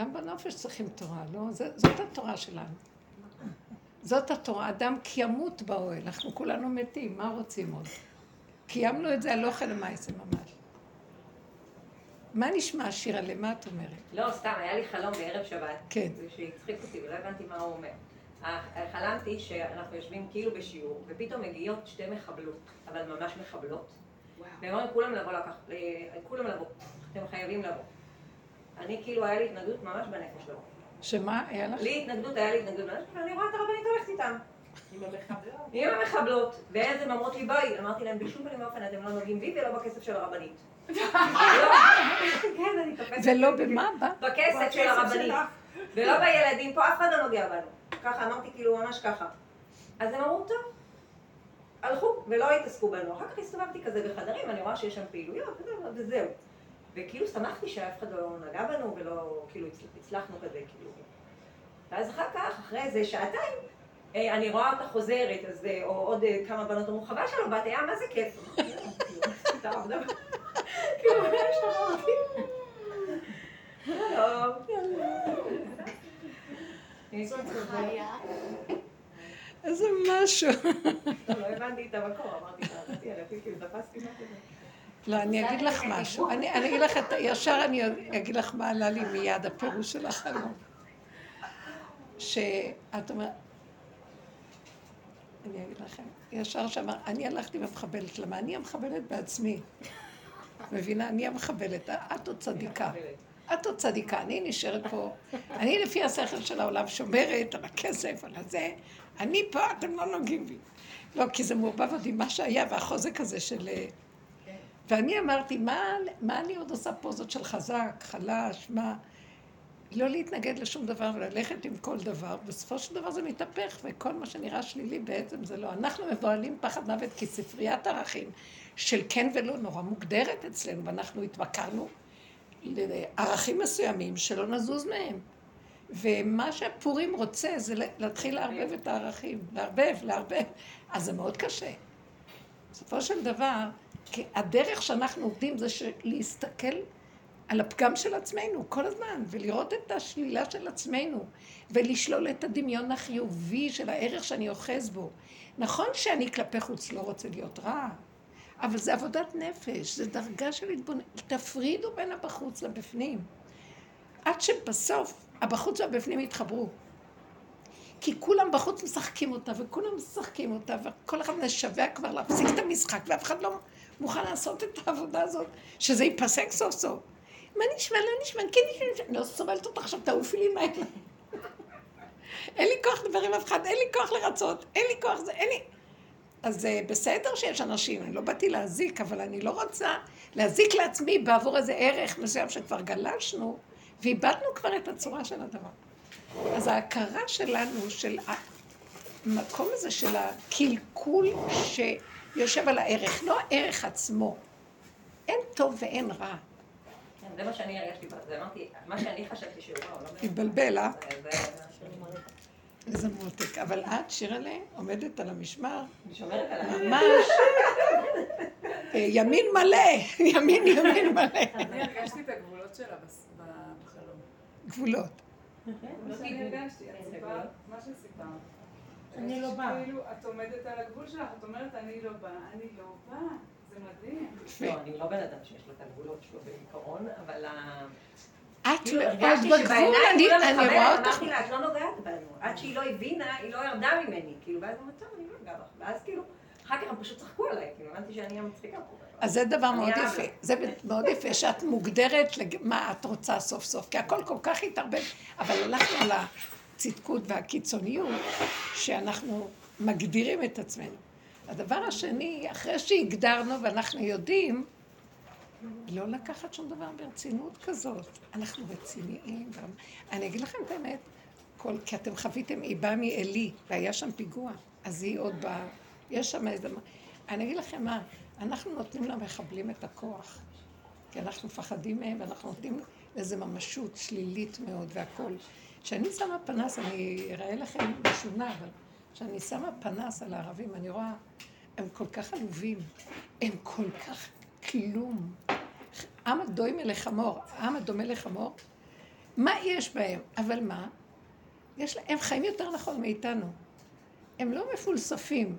גם בנופש צריכים תורה, לא? זאת התורה שלנו. זאת התורה, אדם כי ימות באוהל, אנחנו כולנו מתים, מה רוצים עוד? קיימנו את זה על אוכל למעשה ממש. מה נשמע השיר עליה? מה את אומרת? לא, סתם, היה לי חלום בערב שבת. כן. שהצחיק אותי ולא הבנתי מה הוא אומר. חלמתי שאנחנו יושבים כאילו בשיעור, ופתאום מגיעות שתי מחבלות, אבל ממש מחבלות. והם אומרים כולם לבוא לקחת, כולם לבוא, אתם חייבים לבוא. אני כאילו, היה לי התנגדות ממש בנפש לבוא. שמה היה לך? לי התנגדות, היה לי התנגדות בנפש, ואני רואה את הרבנית הולכת איתם. עם המחבלות. עם המחבלות. ואז הם אמרות לי, בואי, אמרתי להם, בשום פנים ואופן אתם לא נוגעים בי ולא בכסף של הרבנית. כן, אני תופסת. ולא במה? בכסף של הרבנית. ולא בילדים, פה אף אחד לא נוגע בנו. ככה אמרתי, כאילו, ממש ככה. אז הם אמרו, טוב. הלכו, ולא התעסקו בנו. אחר כך הסתובבתי כזה בחדרים, אני רואה שיש שם פעילויות, וזהו. וכאילו שמחתי שאף אחד לא נגע בנו, ולא, כאילו, הצלחנו כזה, כאילו. ואז אחר כך, אחרי איזה שעתיים, אה, אני רואה אותה חוזרת, אז, אה, או עוד אה, כמה בנות אמרו, חבל שלא באת, היה מה זה כיף. כאילו, איזה משהו. לא הבנתי את המקור, אמרתי, כאילו תפסתי מה זה. לא, אני אגיד לך משהו. אני אגיד לך, ישר אני אגיד לך מה עלה לי מיד הפירוש של החלום. שאת אומרת, אני אגיד לכם, ישר שאמר, אני הלכתי ומחבלת, למה אני המחבלת בעצמי. מבינה? אני המחבלת, את עוד צדיקה. את עוד צדיקה, אני נשארת פה, אני לפי השכל של העולם שומרת על הכסף, על הזה, אני פה, אתם לא נוגעים בי. לא, כי זה מעורבב עוד עם מה שהיה, והחוזק הזה של... ואני אמרתי, מה, מה אני עוד עושה פה זאת של חזק, חלש, מה... לא להתנגד לשום דבר וללכת עם כל דבר, בסופו של דבר זה מתהפך, וכל מה שנראה שלילי בעצם זה לא. אנחנו מבוהלים פחד מוות כי ספריית ערכים של כן ולא נורא מוגדרת אצלנו, ואנחנו התמכרנו לערכים מסוימים שלא נזוז מהם. ומה שהפורים רוצה זה להתחיל לערבב את הערכים, לערבב, לערבב, אז זה מאוד קשה. בסופו של דבר, הדרך שאנחנו עובדים זה להסתכל על הפגם של עצמנו כל הזמן, ולראות את השלילה של עצמנו, ולשלול את הדמיון החיובי של הערך שאני אוחז בו. נכון שאני כלפי חוץ לא רוצה להיות רע, אבל זה עבודת נפש, זה דרגה של התבוננות. תפרידו בין הבחוץ לבפנים. עד שבסוף הבחוץ והבפנים יתחברו. כי כולם בחוץ משחקים אותה, וכולם משחקים אותה, וכל אחד משווע כבר להפסיק את המשחק, ואף אחד לא מוכן לעשות את העבודה הזאת, שזה ייפסק סוף סוף. מה נשמע, לא נשמע, כן נשמע, אני לא סובלת אותך עכשיו, תעופי לי מהר. אין לי כוח לדבר עם אף אחד, אין לי כוח לרצות, אין לי כוח זה, אין לי... אז זה בסדר שיש אנשים, אני לא באתי להזיק, אבל אני לא רוצה להזיק לעצמי בעבור איזה ערך מסוים שכבר גלשנו, ואיבדנו כבר את הצורה של הדבר. אז ההכרה שלנו, של המקום הזה של הקלקול שיושב על הערך, לא הערך עצמו. אין טוב ואין רע. זה מה שאני הרגשתי בזה, אמרתי, מה שאני חשבתי שהוא לא... התבלבל, אה? איזה מותק. אבל את, שירלה, עומדת על המשמר. אני שומרת עליו. ממש. ימין מלא, ימין ימין מלא. אני הרגשתי את הגבולות שלה בחלום. גבולות. מה שאני הרגשתי, את סיפרת, מה שסיפרת. אני לא באה. כאילו, את עומדת על הגבול שלך, את אומרת, אני לא באה, אני לא באה. זה מדהים. לא, אני לא בן אדם שיש לו את הגבולות שלו בעיקרון, אבל את מאוד בגבול, אני רואה אותך. אמרתי לה, את לא נוגעת בנו. עד שהיא לא הבינה, היא לא ירדה ממני. כאילו, ואז אמרתי, טוב, אני לא אגע בך. ואז כאילו, אחר כך הם פשוט צחקו עליי, כאילו, הבנתי שאני המצחיקה פה. אז זה דבר מאוד יפה. זה מאוד יפה שאת מוגדרת מה את רוצה סוף סוף, כי הכל כל כך התערבב. אבל הלכנו על הצדקות והקיצוניות, שאנחנו מגדירים את עצמנו. הדבר השני, אחרי שהגדרנו ואנחנו יודעים, לא לקחת שום דבר ברצינות כזאת. אנחנו רציניים. אני אגיד לכם את האמת, כל, כי אתם חוויתם, היא באה מעלי, והיה שם פיגוע, אז היא עוד באה, יש שם איזה... אני אגיד לכם מה, אנחנו נותנים למחבלים את הכוח, כי אנחנו מפחדים מהם, ואנחנו נותנים איזו ממשות שלילית מאוד והכול. כשאני שמה פנס, אני אראה לכם משונה, אבל כשאני שמה פנס על הערבים, אני רואה, הם כל כך עלובים, הם כל כך כלום. עם הדומה לחמור, עם הדומה לחמור, מה יש בהם? אבל מה? יש לה, הם חיים יותר נכון מאיתנו. הם לא מפולספים.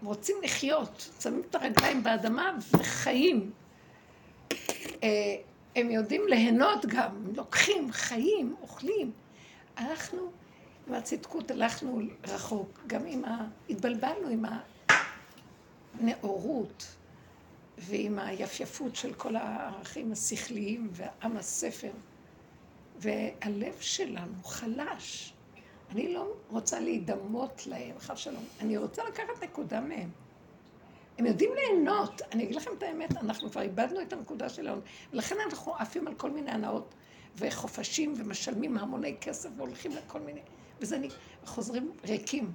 הם רוצים לחיות, שמים את הרגליים באדמה וחיים. אה, הם יודעים ליהנות גם, לוקחים, חיים, אוכלים. אנחנו, עם הצדקות הלכנו רחוק, גם עם ה... התבלבלנו עם הנאורות ועם היפייפות של כל הערכים השכליים ועם הספר. והלב שלנו חלש. אני לא רוצה להידמות להם, חס שלום. אני רוצה לקחת נקודה מהם. הם יודעים ליהנות. אני אגיד לכם את האמת, אנחנו כבר איבדנו את הנקודה שלנו. ולכן אנחנו עפים על כל מיני הנאות וחופשים ומשלמים המוני כסף והולכים לכל מיני... וזה נ... חוזרים ריקים.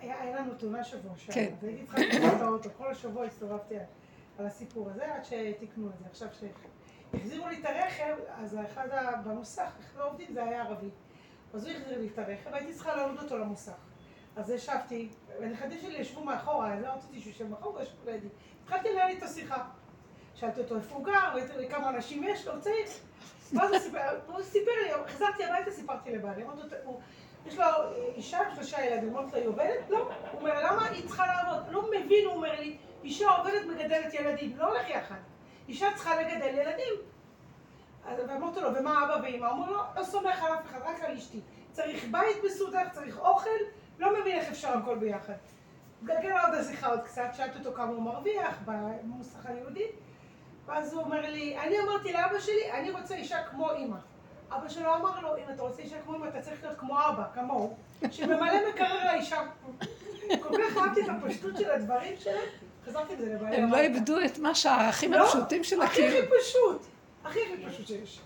היה לנו תאונה שבוע שעבר, כן. והייתי צריכה לקרוא את האוטו, כל השבוע הסתובבתי על הסיפור הזה עד שתיקנו את זה. עכשיו שהחזירו לי את הרכב, אז האחד במוסך, איך לא עובדים, זה היה ערבי. אז הוא החזיר לי את הרכב, הייתי צריכה להעלות אותו למוסך. אז ישבתי, והנכדים שלי ישבו מאחורה, אני לא רציתי שהוא ישב מאחורה, ישבו לידי. התחלתי לנהל את השיחה. שאלתי אותו איפה הוא גר, כמה אנשים יש לו, צעיר. ואז הוא סיפר לי, חזרתי הביתה, סיפרתי לבעלי, יש לו אישה, שלושה ילדים, אמרתי לו, היא עובדת? לא. הוא אומר, למה היא צריכה לעבוד? לא מבין, הוא אומר לי, אישה עובדת מגדלת ילדים, לא הולך יחד. אישה צריכה לגדל ילדים. ואמרתי לו, ומה אבא ואמא? אומר לו, לא סומך על אף אחד, רק על אשתי. צריך בית מסודר, צריך אוכל, לא מבין איך אפשר הכל ביחד. גלגל עוד השיחה עוד קצת, שאלתי אותו כמה הוא מרוויח במוסך היהודי, ואז הוא אומר לי, אני אמרתי לאבא שלי, אני רוצה אישה כמו אימא. אבא שלו אמר לו, אם אתה רוצה אישה כמו אימא, אתה צריך להיות כמו אבא, כמוהו, שממלא מקרר לאישה. כל כך אהבתי את הפשטות של הדברים שלהם, חזרתי לזה לבעיה. הם לא איבדו את מה שהערכים לא, הפשוטים של הכי הקיר. הכי פשוט, הכי הכי פשוט שיש.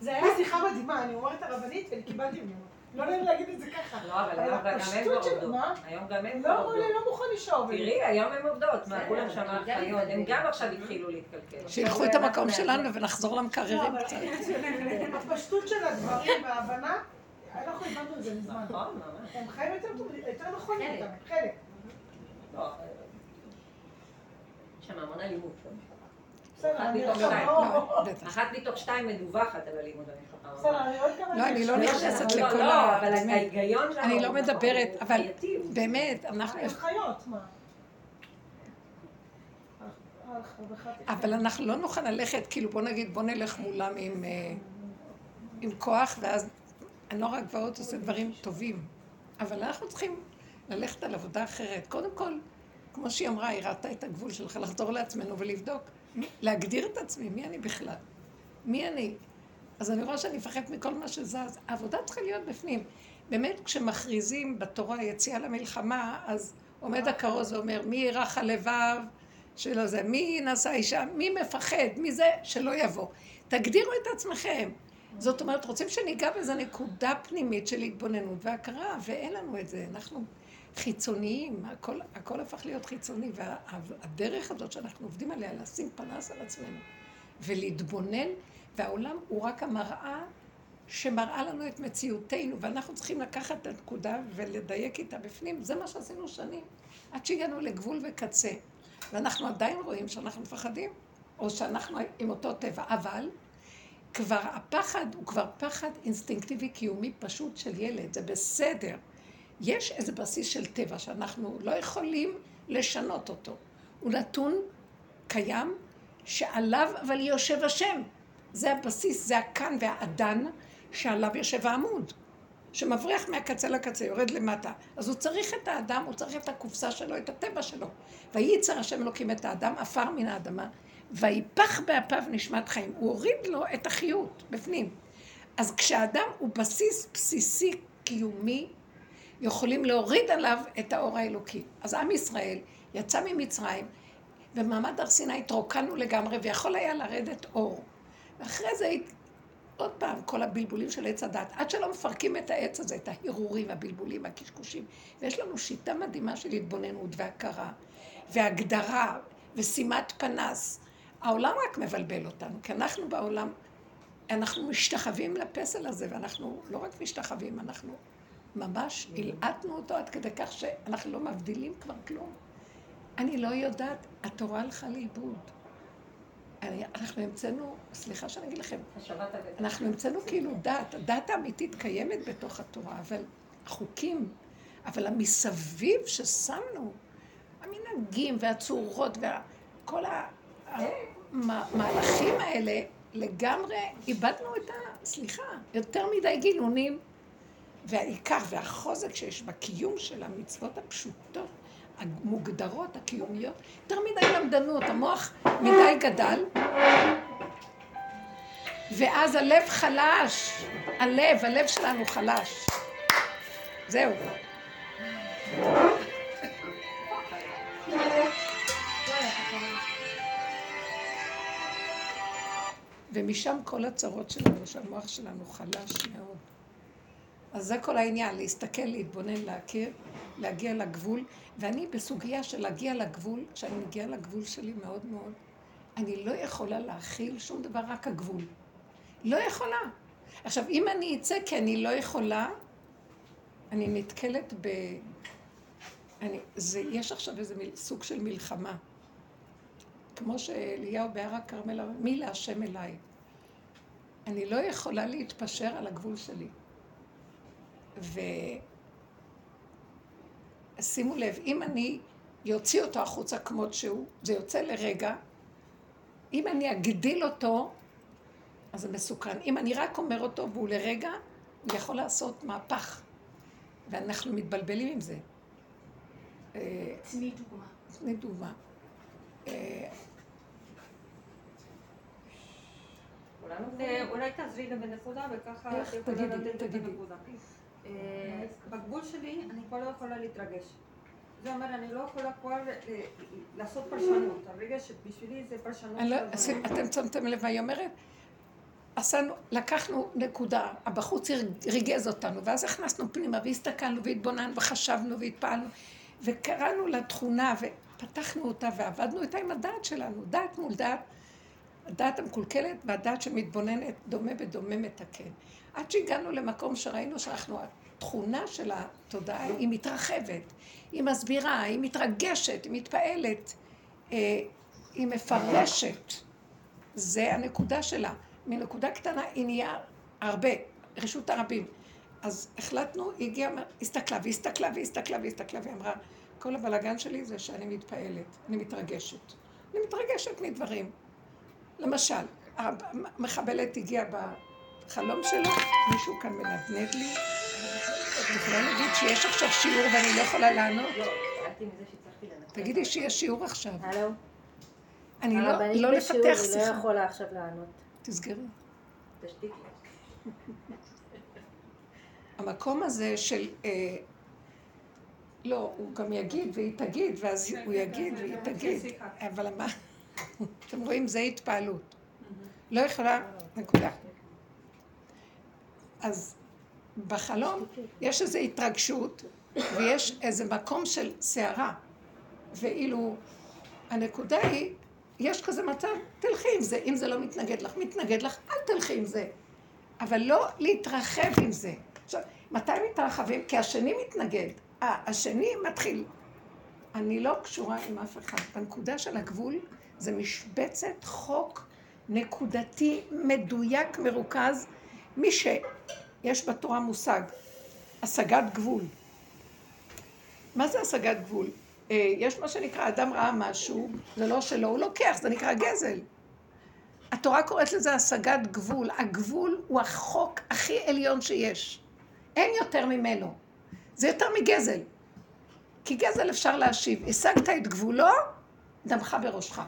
זה היה שיחה מדהימה, אני אומרת הרבנית וקיבלתי ממנו. לא נעים להגיד את זה ככה. לא, אבל היום גם הן של- עובדות. מה? היום גם הן לא, עובדות. אני לא מוכן עובדת. תראי, היום הן עובדות. מה, כולם שם אחיות. הם גם עכשיו התחילו להתקלקל. שילכו את המקום שלנו ונחזור לא, למקררים אבל קצת. הפשטות של הדברים וההבנה, אנחנו הבנו את זה מזמן. נכון, ממש. הם חיים יותר טוב, יותר חלק. איתם, חלק. לא, יש שם המון אלימות. לא... לא. אחת מתוך שתיים מדווחת על אלימות לא, אני לא דברים. נכנסת לא, לכל לא, ה-. ההיגיון שלנו... אני לא מדברת, אבל. באמת, אנחנו... אבל אנחנו לא נוכל ללכת, כאילו בוא נגיד, בוא נלך מולם עם, אה, עם כוח, ואז הנוער הגבעות עושה דברים טובים. אבל אנחנו צריכים ללכת על עבודה אחרת. קודם כל, כמו שהיא אמרה, היא ראתה את הגבול שלך, לחזור לעצמנו ולבדוק, להגדיר את עצמי, מי אני בכלל? מי אני? אז אני רואה שאני מפחדת מכל מה שזז. העבודה צריכה להיות בפנים. באמת, כשמכריזים בתורה יציאה למלחמה, אז עומד הכרוז ואומר, מי ירח הלבב של זה, מי נשא אישה, מי מפחד, מי זה, שלא יבוא. תגדירו את עצמכם. זאת אומרת, רוצים שניגע באיזו נקודה פנימית של התבוננות והכרה, ואין לנו את זה. אנחנו חיצוניים, הכל, הכל הפך להיות חיצוני, והדרך הזאת שאנחנו עובדים עליה, לשים פנס על עצמנו ולהתבונן, והעולם הוא רק המראה שמראה לנו את מציאותנו, ואנחנו צריכים לקחת את הנקודה ולדייק איתה בפנים. זה מה שעשינו שנים, עד שהגענו לגבול וקצה. ואנחנו עדיין רואים שאנחנו מפחדים, או שאנחנו עם אותו טבע, אבל כבר הפחד הוא כבר פחד אינסטינקטיבי קיומי פשוט של ילד, זה בסדר. יש איזה בסיס של טבע שאנחנו לא יכולים לשנות אותו. הוא נתון קיים שעליו אבל יושב השם. זה הבסיס, זה הכאן והאדן שעליו יושב העמוד. שמבריח מהקצה לקצה, יורד למטה. אז הוא צריך את האדם, הוא צריך את הקופסה שלו, את הטבע שלו. וייצר השם אלוקים את האדם, עפר מן האדמה, ויפח באפיו נשמת חיים. הוא הוריד לו את החיות בפנים. אז כשהאדם הוא בסיס בסיסי קיומי, יכולים להוריד עליו את האור האלוקי. אז עם ישראל יצא ממצרים, במעמד הר סיני התרוקנו לגמרי, ויכול היה לרדת אור. ואחרי זה עוד פעם, כל הבלבולים של עץ הדת, עד שלא מפרקים את העץ הזה, את ההרהורים, הבלבולים, הקשקושים. ויש לנו שיטה מדהימה של התבוננות והכרה, והגדרה, ושימת פנס. העולם רק מבלבל אותנו, כי אנחנו בעולם, אנחנו משתחווים לפסל הזה, ואנחנו לא רק משתחווים, אנחנו ממש הלעטנו אותו עד כדי כך שאנחנו לא מבדילים כבר כלום. אני לא יודעת, התורה הלכה לאיבוד. אנחנו המצאנו, סליחה שאני אגיד לכם, אנחנו המצאנו כאילו דת, הדת האמיתית קיימת בתוך התורה, אבל החוקים, אבל המסביב ששמנו, המנהגים והצורות וכל המהלכים האלה, לגמרי איבדנו את ה... סליחה, יותר מדי גינונים. והעיקר והחוזק שיש בקיום של המצוות הפשוטות, המוגדרות, הקיומיות, יותר מדי למדנות, המוח מדי גדל, ואז הלב חלש, הלב, הלב שלנו חלש. זהו. ומשם כל הצרות שלנו, שהמוח שלנו חלש מאוד. אז זה כל העניין, להסתכל, להתבונן, להכיר, להגיע לגבול. ואני בסוגיה של להגיע לגבול, כשאני מגיעה לגבול שלי מאוד מאוד, אני לא יכולה להכיל שום דבר, רק הגבול. לא יכולה. עכשיו, אם אני אצא כי אני לא יכולה, אני נתקלת ב... אני, זה, יש עכשיו איזה מיל, סוג של מלחמה. כמו שאליהו בהר הכרמל אמר, מי להשם אליי? אני לא יכולה להתפשר על הגבול שלי. ושימו לב, אם אני יוציא אותו החוצה כמות שהוא, זה יוצא לרגע, אם אני אגדיל אותו, אז זה מסוכן. אם אני רק אומר אותו והוא לרגע, הוא יכול לעשות מהפך. ואנחנו מתבלבלים עם זה. אה, תני דוגמה. תני דוגמה. אה, אולי תעזרי לי בנקודה וככה את יכולה אה, בגבול שלי אני כבר לא יכולה להתרגש. זה אומר, אני לא יכולה כבר אה, לעשות פרשנות. הרגע שבשבילי זה פרשנות לא, אתם שמתם לב מה היא אומרת? עשינו, לקחנו נקודה, הבחוץ ריגז אותנו, ואז הכנסנו פנימה והסתכלנו והתבוננו וחשבנו והתפעלנו וקראנו לתכונה ופתחנו אותה ועבדנו איתה עם הדעת שלנו, דעת מול דעת, הדעת המקולקלת והדעת שמתבוננת דומה בדומה מתקן. עד שהגענו למקום שראינו שאנחנו, התכונה של התודעה היא מתרחבת, היא מסבירה, היא מתרגשת, היא מתפעלת, אה, היא מפרשת. זה הנקודה שלה. מנקודה קטנה היא נהיה הרבה, רשות הרבים. אז החלטנו, היא הגיעה, הסתכלה והסתכלה והסתכלה והסתכלה והיא אמרה, כל הבלגן שלי זה שאני מתפעלת, אני מתרגשת. אני מתרגשת מדברים. למשל, המחבלת הגיעה חלום שלו, מישהו כאן מנדנד לי. את יכולה להגיד שיש עכשיו שיעור ואני לא יכולה לענות? לא, תגידי שיש שיעור עכשיו. הלו? אני לא, לא לפתח שיחה. אני לא יכולה עכשיו לענות. תסגרי. המקום הזה של... אה, לא, הוא גם יגיד והיא תגיד, ואז הוא יגיד והיא תגיד. אבל מה... אתם רואים, זה התפעלות. לא יכולה, נקודה. אז בחלום יש איזו התרגשות ויש איזה מקום של סערה. ואילו הנקודה היא, יש כזה מצב, תלכי עם זה, אם זה לא מתנגד לך, מתנגד לך, אל תלכי עם זה. אבל לא להתרחב עם זה. עכשיו, מתי מתרחבים? כי השני מתנגד. אה, השני מתחיל. אני לא קשורה עם אף אחד. בנקודה של הגבול זה משבצת חוק נקודתי, מדויק, מרוכז, מי שיש בתורה מושג, השגת גבול. מה זה השגת גבול? אה, יש מה שנקרא, אדם ראה משהו, זה לא שלו, הוא לוקח, זה נקרא גזל. התורה קוראת לזה השגת גבול. הגבול הוא החוק הכי עליון שיש. אין יותר ממנו. זה יותר מגזל. כי גזל אפשר להשיב. השגת את גבולו, דמך בראשך.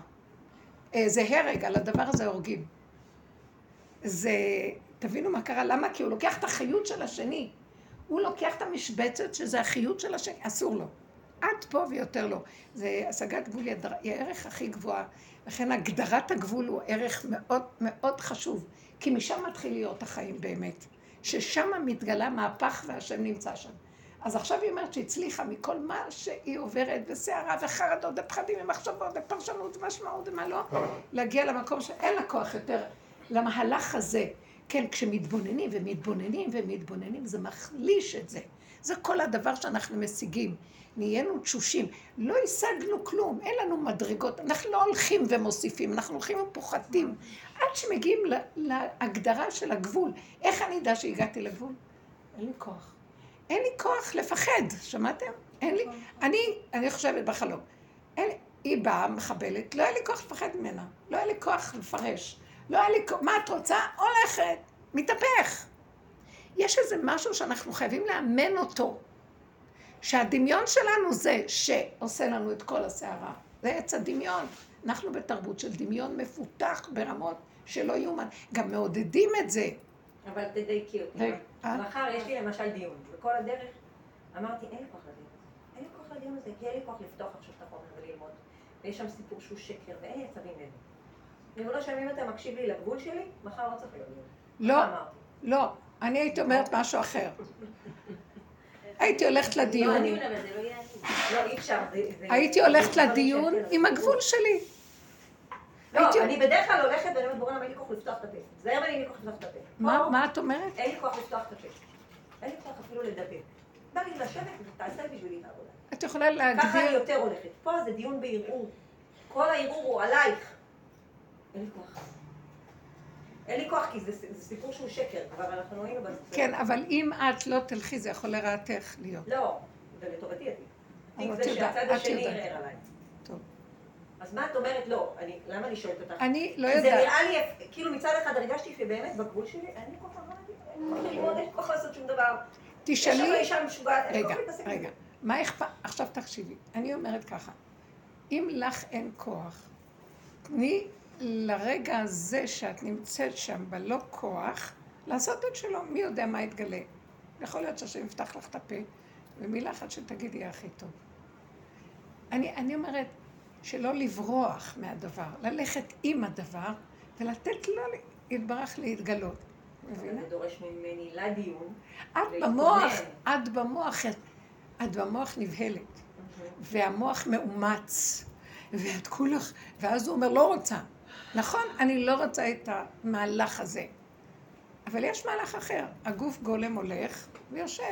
אה, זה הרג, על הדבר הזה הורגים. זה תבינו מה קרה, למה? כי הוא לוקח את החיות של השני. הוא לוקח את המשבצת שזה החיות של השני, אסור לו. עד פה ויותר לא. זה השגת גבול היא הערך הכי גבוהה. לכן הגדרת הגבול הוא ערך מאוד מאוד חשוב. כי משם מתחיל להיות החיים באמת. ששם מתגלה מהפך והשם נמצא שם. אז עכשיו היא אומרת שהצליחה מכל מה שהיא עוברת, וסערה וחרדות ופחדים ומחשבות ופרשנות ומשמעות ומה לא, להגיע למקום שאין לה כוח יותר למהלך הזה. כן, כשמתבוננים ומתבוננים ומתבוננים, זה מחליש את זה. זה כל הדבר שאנחנו משיגים. נהיינו תשושים. לא השגנו כלום, אין לנו מדרגות. אנחנו לא הולכים ומוסיפים, אנחנו הולכים ופוחתים. עד שמגיעים להגדרה של הגבול. איך אני אדע שהגעתי לגבול? אין לי כוח. אין לי כוח לפחד, שמעתם? אין לי, אני, אני חושבת בחלום. אין, היא באה, מחבלת, לא היה לי כוח לפחד ממנה. לא היה לי כוח לפרש. לא היה לי כוח, מה את רוצה? הולכת, מתהפך. יש איזה משהו שאנחנו חייבים לאמן אותו. שהדמיון שלנו זה שעושה לנו את כל הסערה. זה עץ הדמיון. אנחנו בתרבות של דמיון מפותח ברמות שלא יאומן. גם מעודדים את זה. אבל תדייקי אותי. אה? מחר יש לי למשל דיון, וכל הדרך אמרתי, אין לי כוח לדיון הזה. אין לי כוח לדיון הזה, כי אין לי כוח לפתוח עכשיו את החומר וללמוד. ויש שם סיפור שהוא שקר, ואין לי עצבים לב. ריבונו של אם אתה מקשיב לי לגבול שלי, מחר לא צריך להיות דיון. לא, לא. אני הייתי אומרת משהו אחר. הייתי הולכת לדיון. לא, לא. הייתי הולכת לדיון עם הגבול שלי. לא, אני בדרך כלל הולכת ואני אומרת, בורנה, אין לי כוח לפתוח את הפה. תזהר ואין לי כוח לפתוח את הפה. מה את אומרת? אין לי כוח לפתוח את הפה. אין לי כוח אפילו לדבר. בא לי לשבת ותעשה בשבילי את העבודה. את יכולה להגדיר... ככה אני יותר הולכת. פה זה דיון בערעור. כל הערעור הוא עלייך. אין לי כוח. אין לי כוח כי זה, זה סיפור שהוא שקר, אבל אנחנו היינו בסיפור. כן, אבל אם את לא תלכי, זה יכול לרעתך להיות. לא, זה לטובתי עדיף. זה שהצד השני ערער עליי. טוב. אז מה את אומרת לא? אני, למה אני שואלת אותך? אני לא יודעת. זה נראה לי, כאילו מצד אחד הרגשתי שבאמת בגבול שלי, אין לי כוח ללמוד, אין לי כוח לעשות שום דבר. תשאלי... משוגעת, רגע, רגע. מה אכפת? עכשיו תקשיבי. אני אומרת ככה, אם לך אין כוח, תני לרגע הזה שאת נמצאת שם בלא כוח, לעשות את שלו, מי יודע מה יתגלה. יכול להיות שהשם יפתח לך את הפה, ומילה אחת שתגידי יהיה הכי טוב. אני, אני אומרת שלא לברוח מהדבר, ללכת עם הדבר, ולתת לו יתברך להתגלות. מבינה? זה דורש ממני לדיון. את במוח, את במוח, את במוח נבהלת, אוקיי. והמוח מאומץ, ואת כולך, ואז הוא אומר, לא רוצה. נכון, אני לא רוצה את המהלך הזה. אבל יש מהלך אחר. הגוף גולם הולך ויושב.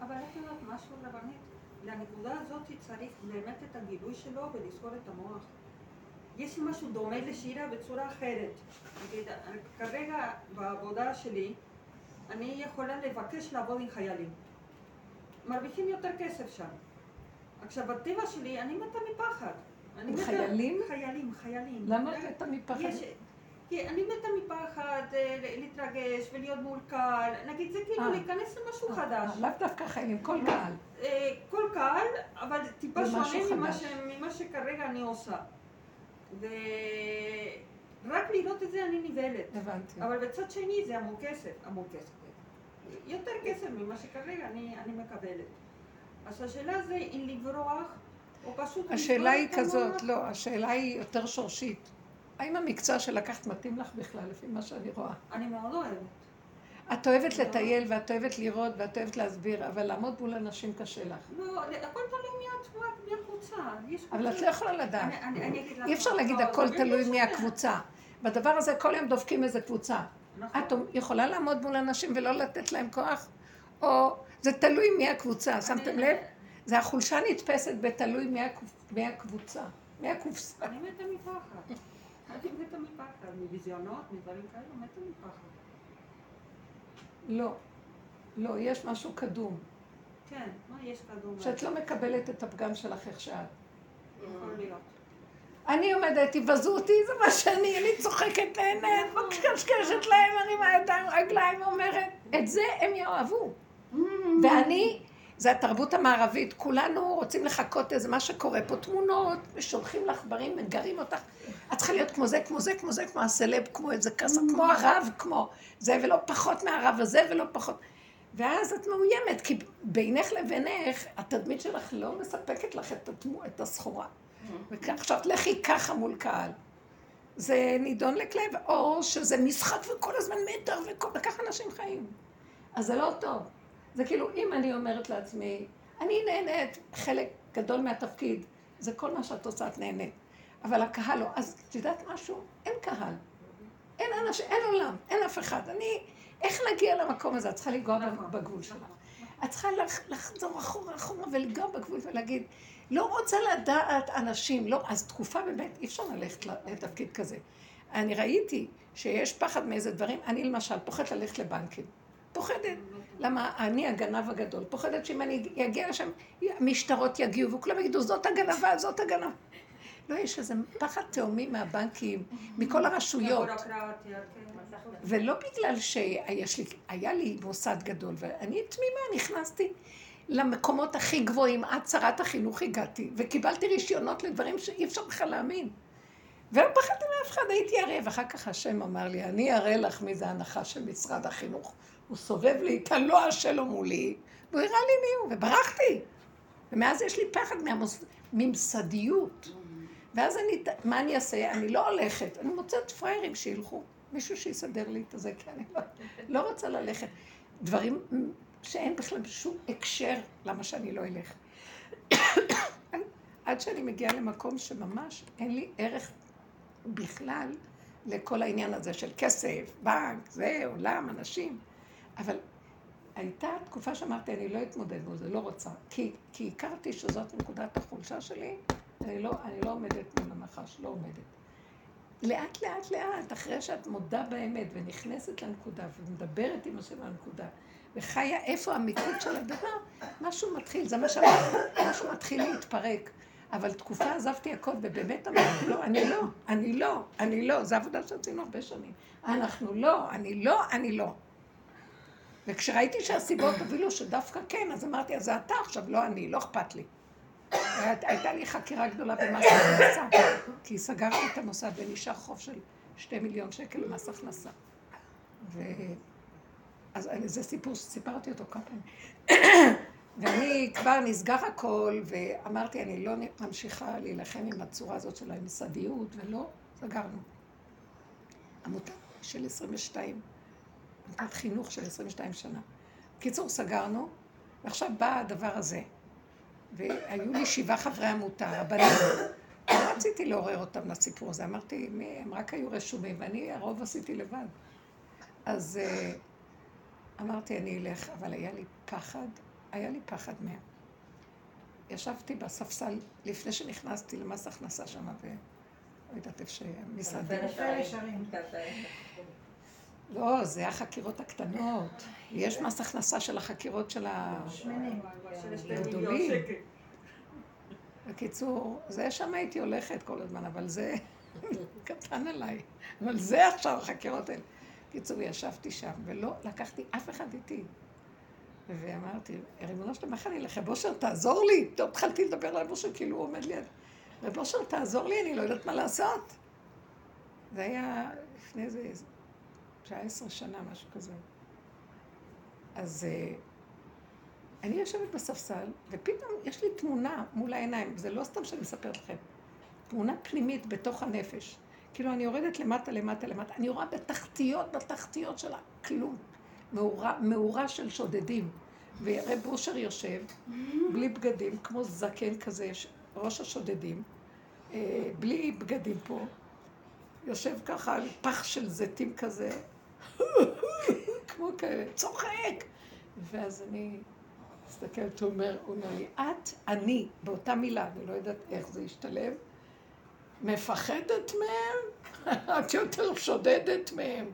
אבל את יודעת משהו רבנית? לנקודה הזאת צריך באמת את הגילוי שלו ולזכור את המוח. יש משהו דומה לשירה בצורה אחרת. נגיד, כרגע בעבודה שלי, אני יכולה לבקש לעבוד עם חיילים. מרוויחים יותר כסף שם. עכשיו, בטבע שלי, אני מתה מפחד. עם חיילים? חיילים, חיילים. למה את מתה מפחד? כי אני מתה מפחד אה, להתרגש ולהיות מול קהל, נגיד זה כאילו אה. להיכנס למשהו אה, חדש. לאו דווקא חיילים, כל קהל. כל קהל, אבל טיפה שונה ממה שכרגע אני עושה. ורק לראות את זה אני נבהלת. הבנתי. אבל בצד שני זה המון כסף, המון כסף. יותר כסף ממה שכרגע אני מקבלת. אז השאלה זה אם לברוח השאלה היא כזאת, לא, השאלה היא יותר שורשית. האם המקצוע שלקחת מתאים לך בכלל, לפי מה שאני רואה? אני מאוד אוהבת. את אוהבת לטייל ואת אוהבת לראות ואת אוהבת להסביר, אבל לעמוד מול אנשים קשה לך. לא, הכל תלוי מי הקבוצה. אבל את לא יכולה לדעת. אי אפשר להגיד הכל תלוי מי הקבוצה. בדבר הזה כל יום דופקים איזה קבוצה. נכון. את יכולה לעמוד מול אנשים ולא לתת להם כוח? או זה תלוי מי הקבוצה, שמתם לב? זה החולשה נתפסת בתלוי מי הקבוצה, מי הקופסה. אני מתה מפחד. אני מתה מפחד, מביזיונות, מדברים כאלה, מתה מפחד. לא, לא, יש משהו קדום. כן, מה יש קדום? שאת לא מקבלת את הפגם שלך איך שאת. אני עומדת, יבזו אותי, זה מה שאני, אני צוחקת, נהנית, נכון. מקשקשת להם, מרימה ידיים, רגליים, אומרת, את זה הם יאהבו. Mm. ואני זה התרבות המערבית, כולנו רוצים לחכות איזה מה שקורה פה, תמונות, ושולחים לך דברים, מגרים אותך. את צריכה להיות כמו זה, כמו זה, כמו זה, כמו הסלב, כמו איזה כסף, כמו הרב, כמו זה, ולא פחות מהרב הזה, ולא פחות. ואז את מאוימת, כי בינך לבינך, התדמית שלך לא מספקת לך את, התמו, את הסחורה. ועכשיו לכי ככה מול קהל. זה נידון לכלב, או שזה משחק וכל הזמן מטר, וככה אנשים חיים. אז זה לא טוב. זה כאילו, אם אני אומרת לעצמי, אני נהנית, חלק גדול מהתפקיד, זה כל מה שאת עושה, את נהנית. אבל הקהל לא. אז את יודעת משהו? אין קהל. אין אנשים, אין עולם, אין אף אחד. אני, איך להגיע למקום הזה? את צריכה לנגוע. בגבול שלך. את צריכה לחזור אחורה אחורה ולגוע בגבול ולהגיד, לא רוצה לדעת אנשים, לא, אז תקופה באמת, אי אפשר ללכת לתפקיד כזה. אני ראיתי שיש פחד מאיזה דברים, אני למשל פוחדת ללכת לבנקים. פוחדת. למה אני הגנב הגדול. פוחדת שאם אני אגיע לשם, המשטרות יגיעו וכולם יגידו, זאת הגנבה, זאת הגנבה. לא, יש איזה פחד תאומי מהבנקים, מכל הרשויות. ולא בגלל שיש לי, מוסד גדול, ואני תמימה, נכנסתי למקומות הכי גבוהים, עד שרת החינוך הגעתי, וקיבלתי רישיונות לדברים שאי אפשר בכלל להאמין. ולא פחדתי מאף אחד, הייתי ערב. אחר כך השם אמר לי, אני אראה לך מי זה הנחה של משרד החינוך. הוא סובב לי את הלוע שלו מולי, והוא הראה לי מי הוא, וברחתי. ומאז יש לי פחד מהמוס... ואז אני, מה אני אעשה? אני לא הולכת, אני מוצאת פראיירים שילכו. מישהו שיסדר לי את זה, כי אני לא, לא רוצה ללכת. דברים שאין בכלל שום הקשר למה שאני לא אלך. עד שאני מגיעה למקום שממש אין לי ערך בכלל לכל העניין הזה של כסף, בנק, זה, עולם, אנשים. אבל הייתה תקופה שאמרתי, אני לא אתמודד בזה, לא רוצה. כי, כי הכרתי שזאת נקודת החולשה שלי, אני לא, אני לא עומדת מול הנחש, לא עומדת. לאט לאט לאט, אחרי שאת מודה באמת ונכנסת לנקודה ומדברת עם השם על הנקודה וחיה איפה המיקוד של הדבר, משהו מתחיל, זה מה שאמרתי, משהו מתחיל להתפרק. אבל תקופה עזבתי הכל, ובאמת אמרתי, לא, אני לא, אני לא, אני לא, זו עבודה שעשינו הרבה שנים. אנחנו לא, אני לא, אני לא. וכשראיתי שהסיבות הובילו שדווקא כן, אז אמרתי, אז זה אתה עכשיו, לא אני, לא אכפת לי. הייתה לי חקירה גדולה במס הכנסה, כי סגרתי את המוסד ונשאר חוב של שתי מיליון שקל למס הכנסה. ו... אז זה סיפור שסיפרתי אותו כמה פעמים. ואני כבר נסגר הכל, ואמרתי, אני לא ממשיכה להילחם עם הצורה הזאת של המסעדיות, ולא סגרנו. עמותה של 22, עמותת חינוך של 22 שנה. קיצור, סגרנו, ועכשיו בא הדבר הזה. והיו לי שבעה חברי עמותה, רבנים. לא רציתי לעורר אותם לסיפור הזה, אמרתי, מי, הם רק היו רשומים, ואני הרוב עשיתי לבד. אז אה, אמרתי, אני אלך, אבל היה לי פחד היה לי פחד מהם. ישבתי בספסל לפני שנכנסתי למס הכנסה שם, ולא יודעת איפה שהמשרדים. לא, זה החקירות הקטנות. יש מס הכנסה של החקירות של הגדולים. בקיצור, זה שם הייתי הולכת כל הזמן, אבל זה קטן עליי. אבל זה עכשיו החקירות האלה. בקיצור, ישבתי שם, ולא לקחתי אף אחד איתי. ואמרתי, ריבונו שלום, איך אני אלך? רב אושר, תעזור לי. טוב, התחלתי לדבר על רב אושר, כאילו הוא עומד ליד. רב אושר, תעזור לי, אני לא יודעת מה לעשות. זה היה לפני איזה 19 שנה, משהו כזה. אז אה, אני יושבת בספסל, ופתאום יש לי תמונה מול העיניים, זה לא סתם שאני מספרת לכם, תמונה פנימית בתוך הנפש. כאילו אני יורדת למטה, למטה, למטה, אני רואה בתחתיות, בתחתיות שלה, כלום. מאורה, מאורה של שודדים. ורב אושר יושב, בלי בגדים, כמו זקן כזה, ראש השודדים, אה, בלי בגדים פה, יושב ככה על פח של זיתים כזה, כמו כאלה, צוחק. ואז אני מסתכלת, הוא אומר, הוא אומר לי, את, אני, באותה מילה, אני לא יודעת איך זה ישתלב, מפחדת מהם? את יותר שודדת מהם.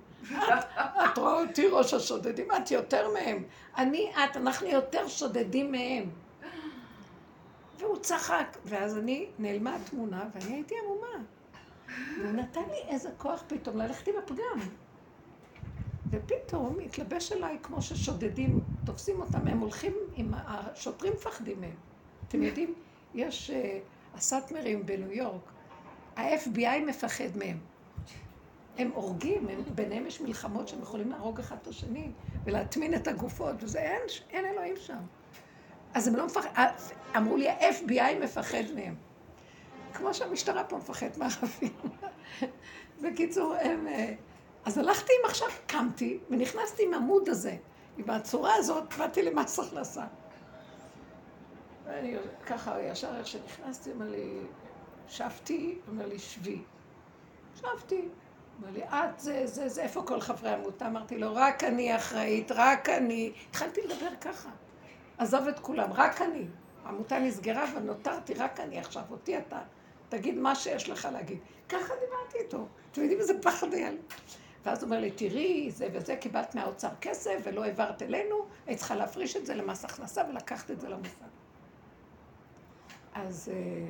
את רואה אותי ראש השודדים, את יותר מהם. אני, את, אנחנו יותר שודדים מהם. והוא צחק, ואז אני, נעלמה התמונה, ואני הייתי עמומה. והוא נתן לי איזה כוח פתאום ללכת עם הפגם. ופתאום התלבש עליי כמו ששודדים, תופסים אותם, הם הולכים עם, השוטרים מפחדים מהם. אתם יודעים, יש uh, הסאטמרים בניו יורק, ה-FBI מפחד מהם. הם הורגים, הם, ביניהם יש מלחמות שהם יכולים להרוג אחד את השני ולהטמין את הגופות, וזה אין, אין אלוהים שם. אז הם לא מפחדים, אה, אמרו לי, ה-FBI מפחד מהם. כמו שהמשטרה פה מפחדת מהערבים. בקיצור, הם... אז הלכתי עם עכשיו, קמתי ונכנסתי עם עמוד הזה, עם הצורה הזאת, באתי למס הכנסה. ואני ככה, ישר איך שנכנסתי, אומר לי, שבתי, אומר לי, שבי. שבתי. אמר לי, את זה, זה, זה, איפה כל חברי העמותה? אמרתי לו, רק אני אחראית, רק אני. התחלתי לדבר ככה. עזוב את כולם, רק אני. העמותה נסגרה ונותרתי רק אני עכשיו, אותי אתה. תגיד מה שיש לך להגיד. ככה דיברתי איתו. אתם יודעים איזה פחד היה לי? ואז הוא אומר לי, תראי, זה וזה, קיבלת מהאוצר כסף ולא העברת אלינו, היית צריכה להפריש את זה למס הכנסה ולקחת את זה למוסד. אז אה,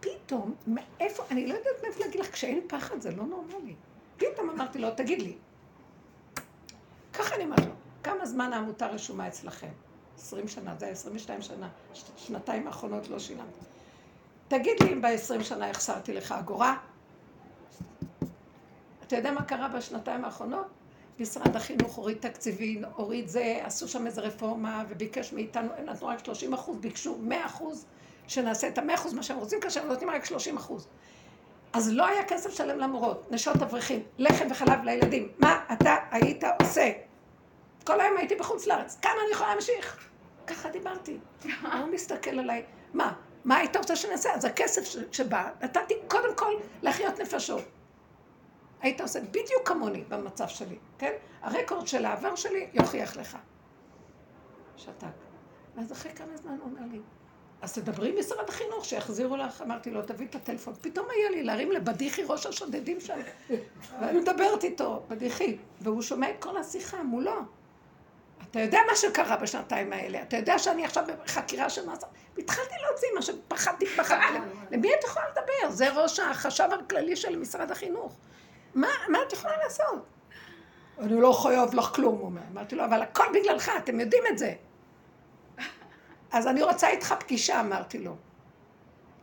פתאום, מאיפה, אני לא יודעת מאיפה להגיד לך, כשאין פחד זה לא נורמלי. פתאום אמרתי לו, תגיד לי, ככה אני אומרת לו, כמה זמן העמותה רשומה אצלכם? 20 שנה, זה היה 22 שנה, שנתיים האחרונות לא שילמתי. תגיד לי אם ב-20 שנה החסרתי לך אגורה? אתה יודע מה קרה בשנתיים האחרונות? משרד החינוך הוריד תקציבים, הוריד זה, עשו שם איזה רפורמה וביקש מאיתנו, הם נתנו רק 30 אחוז, ביקשו 100 אחוז, שנעשה את ה-100 אחוז מה שהם רוצים, כאשר הם נותנים רק 30 אחוז. אז לא היה כסף לשלם למורות, נשות אברכים, לחם וחלב לילדים. מה אתה היית עושה? כל היום הייתי בחוץ לארץ, כמה אני יכולה להמשיך? ככה דיברתי. הוא מסתכל עליי, מה, מה היית רוצה שנעשה? אז הכסף שבא, נתתי קודם כל להחיות נפשות. היית עושה בדיוק כמוני במצב שלי, כן? הרקורד של העבר שלי יוכיח לך. שתק. ואז אחרי כמה זמן הוא אומר לי, אז תדברי עם משרד החינוך, שיחזירו לך. אמרתי לו, תביא את הטלפון. פתאום היה לי להרים לבדיחי ראש השודדים שם. ואני מדברת איתו, בדיחי, והוא שומע את כל השיחה מולו. אתה יודע מה שקרה בשנתיים האלה, אתה יודע שאני עכשיו בחקירה של מעשה. והתחלתי להוציא מה שפחדתי, פחדתי. למי את יכולה לדבר? זה ראש החשב הכללי של משרד החינוך. מה, מה את יכולה לעשות? אני לא חייב לך כלום, הוא אומר. אמרתי לו, אבל הכל בגללך, אתם יודעים את זה. אז אני רוצה איתך פגישה, אמרתי לו.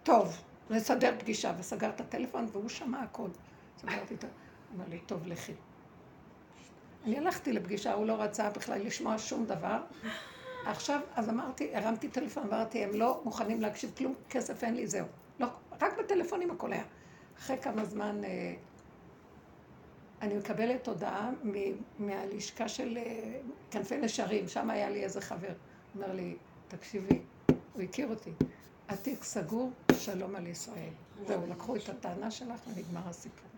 טוב, נסדר פגישה, וסגר את הטלפון, והוא שמע הכל. סגרתי את ה... אמר לי, טוב, לכי. אני הלכתי לפגישה, הוא לא רצה בכלל לשמוע שום דבר. עכשיו, אז אמרתי, הרמתי טלפון, אמרתי, הם לא מוכנים להקשיב כלום, כסף אין לי, זהו. לא, רק בטלפונים הכל היה. אחרי כמה זמן אה, אני מקבלת הודעה מהלשכה של אה, כנפי נשרים, שם היה לי איזה חבר. אומר לי, תקשיבי, הוא הכיר אותי, התיק סגור, שלום על ישראל. זהו, לקחו את הטענה שלך ונגמר הסיפור.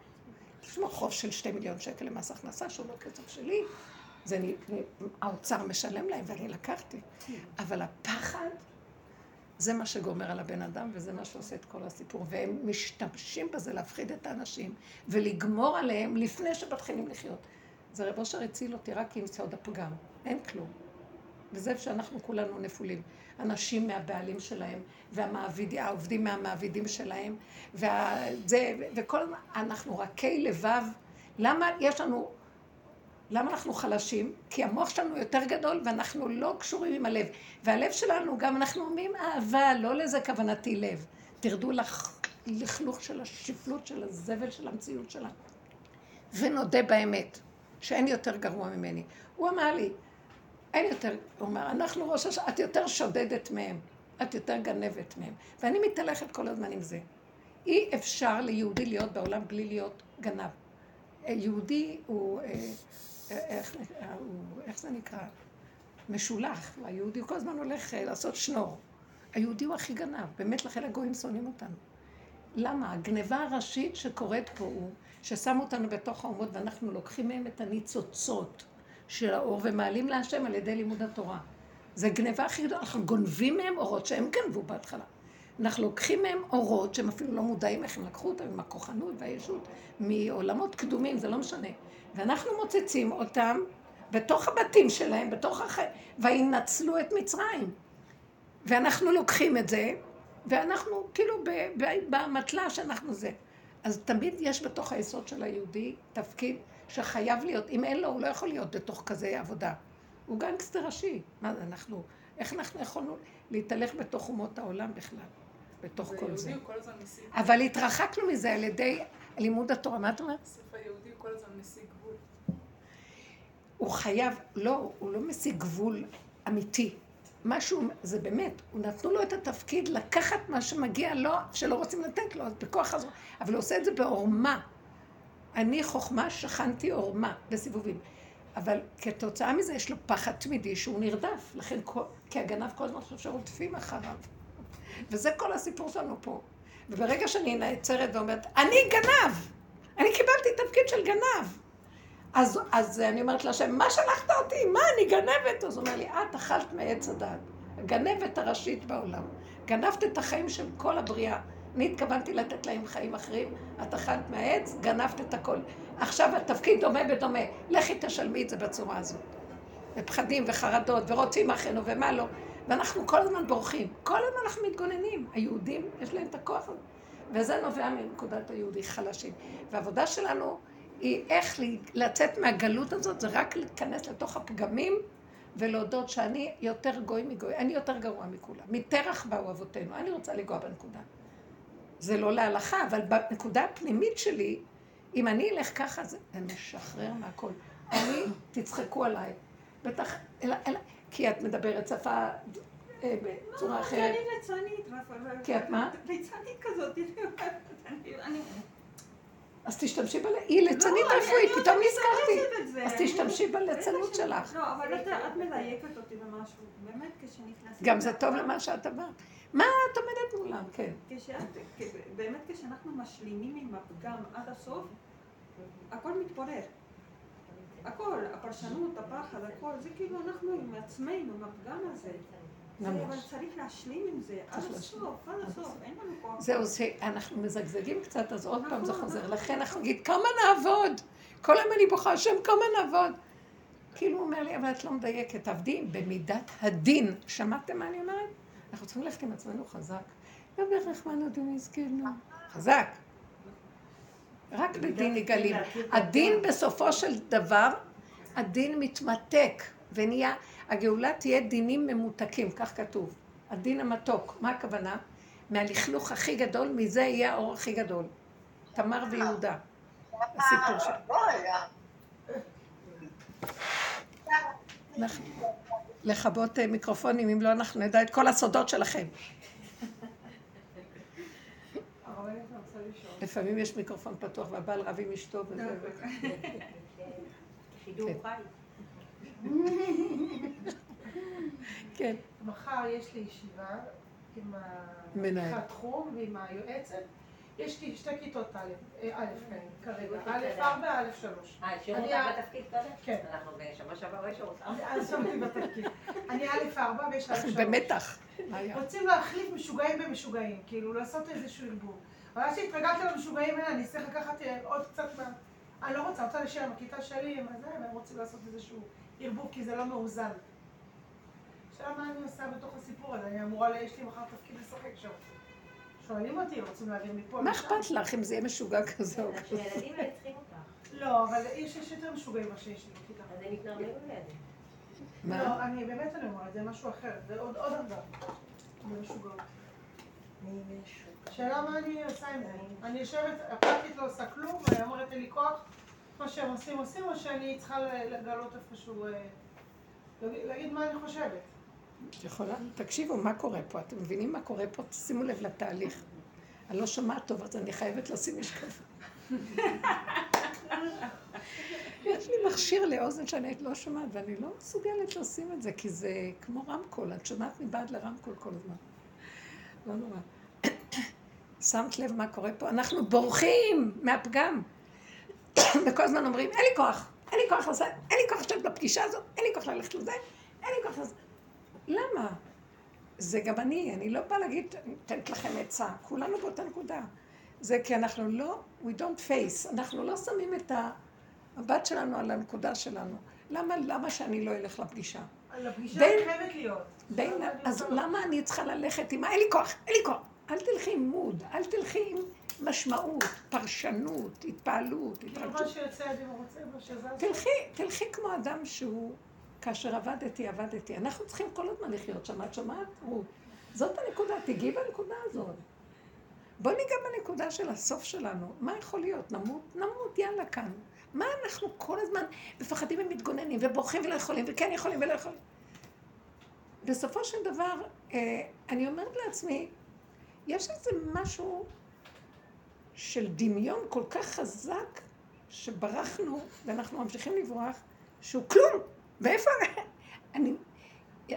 תשמעו, חוב של שתי מיליון שקל למס הכנסה, שהוא לא כסף שלי, זה האוצר משלם להם ואני לקחתי. אבל הפחד, זה מה שגומר על הבן אדם וזה מה שעושה את כל הסיפור. והם משתמשים בזה להפחיד את האנשים ולגמור עליהם לפני שמתחילים לחיות. זה רב אושר הציל אותי רק עם סוד הפגם, אין כלום. וזה איפה שאנחנו כולנו נפולים. אנשים מהבעלים שלהם, והעובדים מהמעבידים שלהם, וזה, וכל הזמן, אנחנו רכי לבב. למה יש לנו, למה אנחנו חלשים? כי המוח שלנו יותר גדול ואנחנו לא קשורים עם הלב. והלב שלנו, גם אנחנו אומרים אהבה, לא לזה כוונתי לב. תרדו לכלוך של השפלות, של הזבל, של המציאות שלנו. ונודה באמת, שאין יותר גרוע ממני. הוא אמר לי, אין יותר, הוא אומר, אנחנו ראש השנה, את יותר שודדת מהם, את יותר גנבת מהם. ואני מתהלכת כל הזמן עם זה. אי אפשר ליהודי להיות בעולם בלי להיות גנב. יהודי הוא, אה, אה, הוא, איך זה נקרא? משולח. היהודי כל הזמן הולך אה, לעשות שנור. היהודי הוא הכי גנב, באמת לכן הגויים שונאים אותנו. למה? הגניבה הראשית שקורית פה הוא ששמו אותנו בתוך האומות ואנחנו לוקחים מהם את הניצוצות. של האור ומעלים להשם על ידי לימוד התורה. זה גניבה הכי גדולה, אנחנו גונבים מהם אורות שהם גנבו בהתחלה. אנחנו לוקחים מהם אורות שהם אפילו לא מודעים איך הם לקחו אותם עם הכוחנות והישות מעולמות קדומים, זה לא משנה. ואנחנו מוצצים אותם בתוך הבתים שלהם, בתוך החיים, וינצלו את מצרים. ואנחנו לוקחים את זה, ואנחנו כאילו במטלה שאנחנו זה. אז תמיד יש בתוך היסוד של היהודי תפקיד שחייב להיות, אם אין לו, הוא לא יכול להיות בתוך כזה עבודה. הוא גנגסטר ראשי. מה זה, אנחנו, איך אנחנו יכולנו להתהלך בתוך אומות העולם בכלל, בתוך כל זה. כל. אבל התרחקנו מזה על ידי לימוד התורה. מה את אומרת? ספר יהודי כל הזמן משיג. הוא חייב, לא, הוא לא משיג גבול אמיתי. משהו, זה באמת, נתנו לו את התפקיד לקחת מה שמגיע לו, שלא רוצים לתת לו, אז בכוח הזו, אבל הוא עושה את זה בעורמה. אני חוכמה שכנתי עורמה בסיבובים. אבל כתוצאה מזה יש לו פחד תמידי שהוא נרדף. לכן, כי הגנב כל הזמן חושב שרודפים אחריו. וזה כל הסיפור שלנו פה. וברגע שאני נעצרת ואומרת, אני גנב! אני קיבלתי תפקיד של גנב. אז, אז אני אומרת להשם, מה שלחת אותי? מה, אני גנבת? אז הוא אומר לי, את אכלת מעץ הדעת. הגנבת הראשית בעולם. גנבת את החיים של כל הבריאה. אני התכוונתי לתת להם חיים אחרים, את אכלת מהעץ, גנבת את הכל. עכשיו התפקיד דומה בדומה, לכי תשלמי את זה בצורה הזאת. ופחדים וחרדות ורוצים אחינו ומה לא. ואנחנו כל הזמן בורחים, כל הזמן אנחנו מתגוננים. היהודים, יש להם את הכוח הזה. וזה נובע מנקודת היהודי חלשים. והעבודה שלנו היא איך לצאת מהגלות הזאת, זה רק להיכנס לתוך הפגמים ולהודות שאני יותר גוי מגוי, אני יותר גרוע מכולם. מטרח באו אבותינו, אני רוצה לגוע בנקודה. זה לא להלכה, אבל בנקודה הפנימית שלי, אם אני אלך ככה, זה משחרר מהכל. אני, תצחקו עליי. בטח, אלא, אלא, כי את מדברת שפה אה, בצורה אחרת. כי אני ליצנית. כי את מה? ליצנית כזאת. אז תשתמשי ב... היא ליצנית לא, רפואית, לא פתאום נזכרתי. אז תשתמשי בליצנות שלך. לא, אבל את- מדייקת אותי במשהו. באמת, כשנכנסים... גם זה טוב למה שאת אמרת. מה את עומדת מולם? כן. באמת כשאנחנו משלימים עם הפגם עד הסוף, הכל מתפורר. הכל, הפרשנות, הפחד, הכל, זה כאילו אנחנו עם עצמנו, עם הפגם הזה. אבל. צריך להשלים עם זה, עד הסוף, עד הסוף, אין לנו כוח. זהו, זה, אנחנו מזגזגים קצת, אז עוד פעם זה נכון, חוזר. לכן אנחנו נגיד, כמה נעבוד? כל היום אני בוכה, השם, כמה נעבוד? כאילו הוא אומר לי, אבל את לא מדייקת, תעבדי במידת הדין. שמעתם מה אני אומרת? אנחנו צריכים ללכת עם עצמנו חזק. לא בערך מה נדון יזכנו. חזק. רק בדין נגלים. הדין בסופו של דבר, הדין מתמתק ונהיה, הגאולה תהיה דינים ממותקים, כך כתוב. הדין המתוק, מה הכוונה? מהלכלוך הכי גדול, מזה יהיה האור הכי גדול. תמר ויהודה, הסיפור. אנחנו- לכבות אה, מיקרופונים, אם לא אנחנו נדע את כל הסודות שלכם. לפעמים יש מיקרופון פתוח והבעל רב עם אשתו וזה. שידור כן. חי. כן. מחר יש לי ישיבה עם מנהל. התחום ועם היועצת. יש לי שתי כיתות א', אה, א', כן, כרגע, א', ארבע, א', שלוש. אה, השאירו אני אותך בתפקיד קודם? כן. אנחנו בשבוע שעבר לא השאירו אותך. אז שמתי בתפקיד. אני א', ארבע ויש א', שלוש. במתח. רוצים להחליף משוגעים במשוגעים, כאילו לעשות איזשהו ערבוב. אבל עד שהתרגלתי למשוגעים האלה, אני אצטרך לקחת אה, עוד קצת מה... אני לא רוצה, רוצה להישאר עם הכיתה שלי, עם הזה, והם רוצים לעשות איזשהו ערבוב, כי זה לא מאוזן. עכשיו מה אני עושה בתוך הסיפור הזה? אני אמורה, ל- יש לי מחר תפקיד לשחק שם. שואלים אותי, רוצים להעביר מפה מה? אכפת לך אם זה יהיה משוגע כזה או כזה? האלה צריכים אותך. לא, אבל יש יש יותר משוגעים ממה שיש לי בכיתה. אז הם יתנרמלו לידי. מה? לא, אני באמת אני אומרת, זה משהו אחר, זה עוד עוד דבר. זה משוגעות. שאלה מה אני עושה עם זה. אני יושבת, הפרקטית לא עושה כלום, ואני אומרת אין לי כוח, מה שהם עושים עושים, או שאני צריכה לגלות איפשהו, אה, להגיד- מה אני חושבת. יכולה? תקשיבו, מה קורה פה? אתם מבינים מה קורה פה? שימו לב לתהליך. אני לא שומעת טוב, אז אני חייבת לשים משקפיים. יש לי מכשיר לאוזן שאני לא שומעת, ואני לא מסוגלת לשים את זה, כי זה כמו רמקול, את שומעת מבעד לרמקול כל הזמן. לא נורא. שמת לב מה קורה פה? אנחנו בורחים מהפגם. וכל הזמן אומרים, אין לי כוח, אין לי כוח לזה, אין לי כוח לשבת בפגישה הזאת, אין לי כוח ללכת לזה, אין לי כוח לזה. למה? זה גם אני, אני לא באה להגיד, נותנת לכם עצה, כולנו באותה נקודה. זה כי אנחנו לא, we don't face, אנחנו לא שמים את המבט שלנו על הנקודה שלנו. למה, למה שאני לא אלך לפגישה? על הפגישה בין- חייבת להיות. בין, אז למה אני צריכה ללכת עם, אין לי כוח, אין לי כוח. אל תלכי עם מוד, אל תלכי עם משמעות, פרשנות, התפעלות, התרגשות. תלכי, תלכי כמו אדם שהוא, כאשר עבדתי, עבדתי. אנחנו צריכים כל הזמן לחיות שם, את שומעת? זאת הנקודה, תגיעי בנקודה הזאת. בואי ניגע בנקודה של הסוף שלנו. מה יכול להיות? נמות? נמות, יאללה כאן. מה אנחנו כל הזמן מפחדים ומתגוננים ובורחים ולא יכולים, וכן יכולים ולא יכולים? בסופו של דבר, אה, אני אומרת לעצמי, יש איזה משהו של דמיון כל כך חזק, שברחנו, ואנחנו ממשיכים לברוח, שהוא כלום. ואיפה... אני,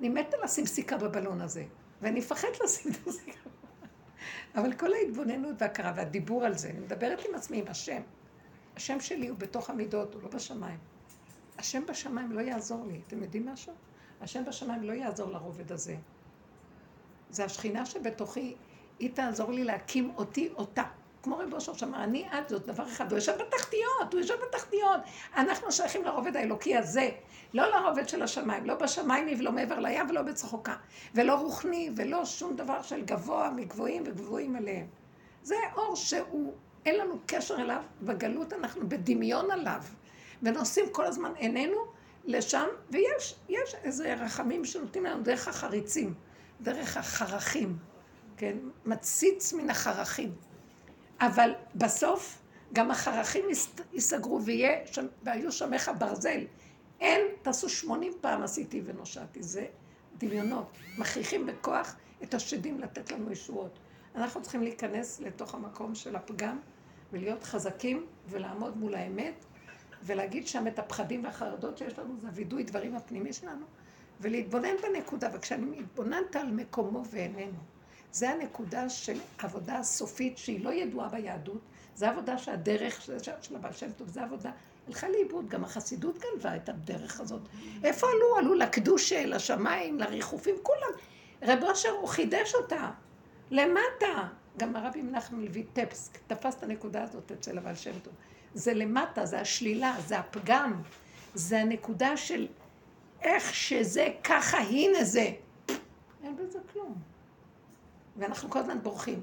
אני מתה לשים סיכה בבלון הזה, ואני מפחד לשים את הסיכה. אבל כל ההתבוננות וההכרה והדיבור על זה, אני מדברת עם עצמי, עם השם. השם שלי הוא בתוך המידות, הוא לא בשמיים. השם בשמיים לא יעזור לי. אתם יודעים משהו? השם בשמיים לא יעזור לרובד הזה. זה השכינה שבתוכי, היא תעזור לי להקים אותי אותה. כמו רב אושר שאמר, אני את זאת דבר אחד, הוא יושב בתחתיות, הוא יושב בתחתיות. אנחנו שייכים לרובד האלוקי הזה, לא לרובד של השמיים, לא בשמיים ולא מעבר לים ולא בצחוקה, ולא רוחני ולא שום דבר של גבוה מגבוהים וגבוהים אליהם. זה אור שהוא, אין לנו קשר אליו, בגלות אנחנו בדמיון עליו, ונושאים כל הזמן עינינו לשם, ויש יש איזה רחמים שנותנים לנו דרך החריצים, דרך החרכים, כן? מציץ מן החרכים. אבל בסוף גם החרכים ייסגרו ויהיה, שם, והיו שמך ברזל. אין, תעשו שמונים פעם עשיתי ונושעתי. זה דמיונות. מכריחים בכוח את השדים לתת לנו ישועות. אנחנו צריכים להיכנס לתוך המקום של הפגם ולהיות חזקים ולעמוד מול האמת ולהגיד שם את הפחדים והחרדות שיש לנו, זה הווידוי דברים הפנימי שלנו ולהתבונן בנקודה. וכשאני מתבוננת על מקומו ואיננו, זה הנקודה של עבודה סופית שהיא לא ידועה ביהדות, זה עבודה שהדרך של הבעל שם טוב, זה עבודה, הלכה לאיבוד, גם החסידות גנבה את הדרך הזאת. איפה עלו? עלו לקדושה, לשמיים, לריחופים, כולם. רב אושר, הוא חידש אותה. למטה. גם הרבי מנחם לוי טפסק תפס את הנקודה הזאת אצל הבעל שם טוב. זה למטה, זה השלילה, זה הפגם, זה הנקודה של איך שזה ככה, הנה זה. אין בזה כלום. ואנחנו כל הזמן בורחים.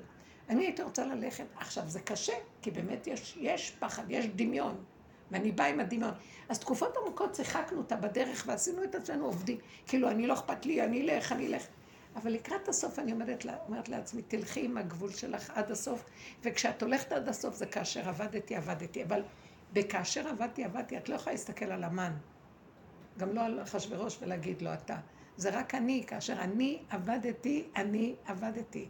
אני הייתי רוצה ללכת, עכשיו זה קשה, כי באמת יש, יש פחד, יש דמיון, ואני באה עם הדמיון. אז תקופות ארוכות שיחקנו אותה בדרך ועשינו את עצמנו עובדים. כאילו, אני לא אכפת לי, אני אלך, אני אלך. אבל לקראת הסוף אני אומרת, אומרת לעצמי, תלכי עם הגבול שלך עד הסוף, וכשאת הולכת עד הסוף זה כאשר עבדתי, עבדתי. אבל בכאשר עבדתי, עבדתי, את לא יכולה להסתכל על המן. גם לא על אחשוורוש ולהגיד לו אתה. זה רק אני, כאשר אני עבדתי, אני עבדתי.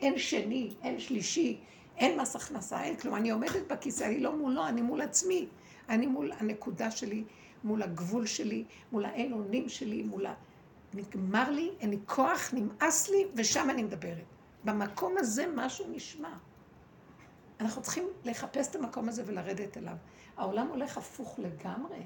אין שני, אין שלישי, אין מס הכנסה, אין כלום. אני עומדת בכיסא, אני לא מולו, אני מול עצמי. אני מול הנקודה שלי, מול הגבול שלי, מול האין אונים שלי, מול ה... נגמר לי, אין לי כוח, נמאס לי, ושם אני מדברת. במקום הזה משהו נשמע. אנחנו צריכים לחפש את המקום הזה ולרדת אליו. העולם הולך הפוך לגמרי.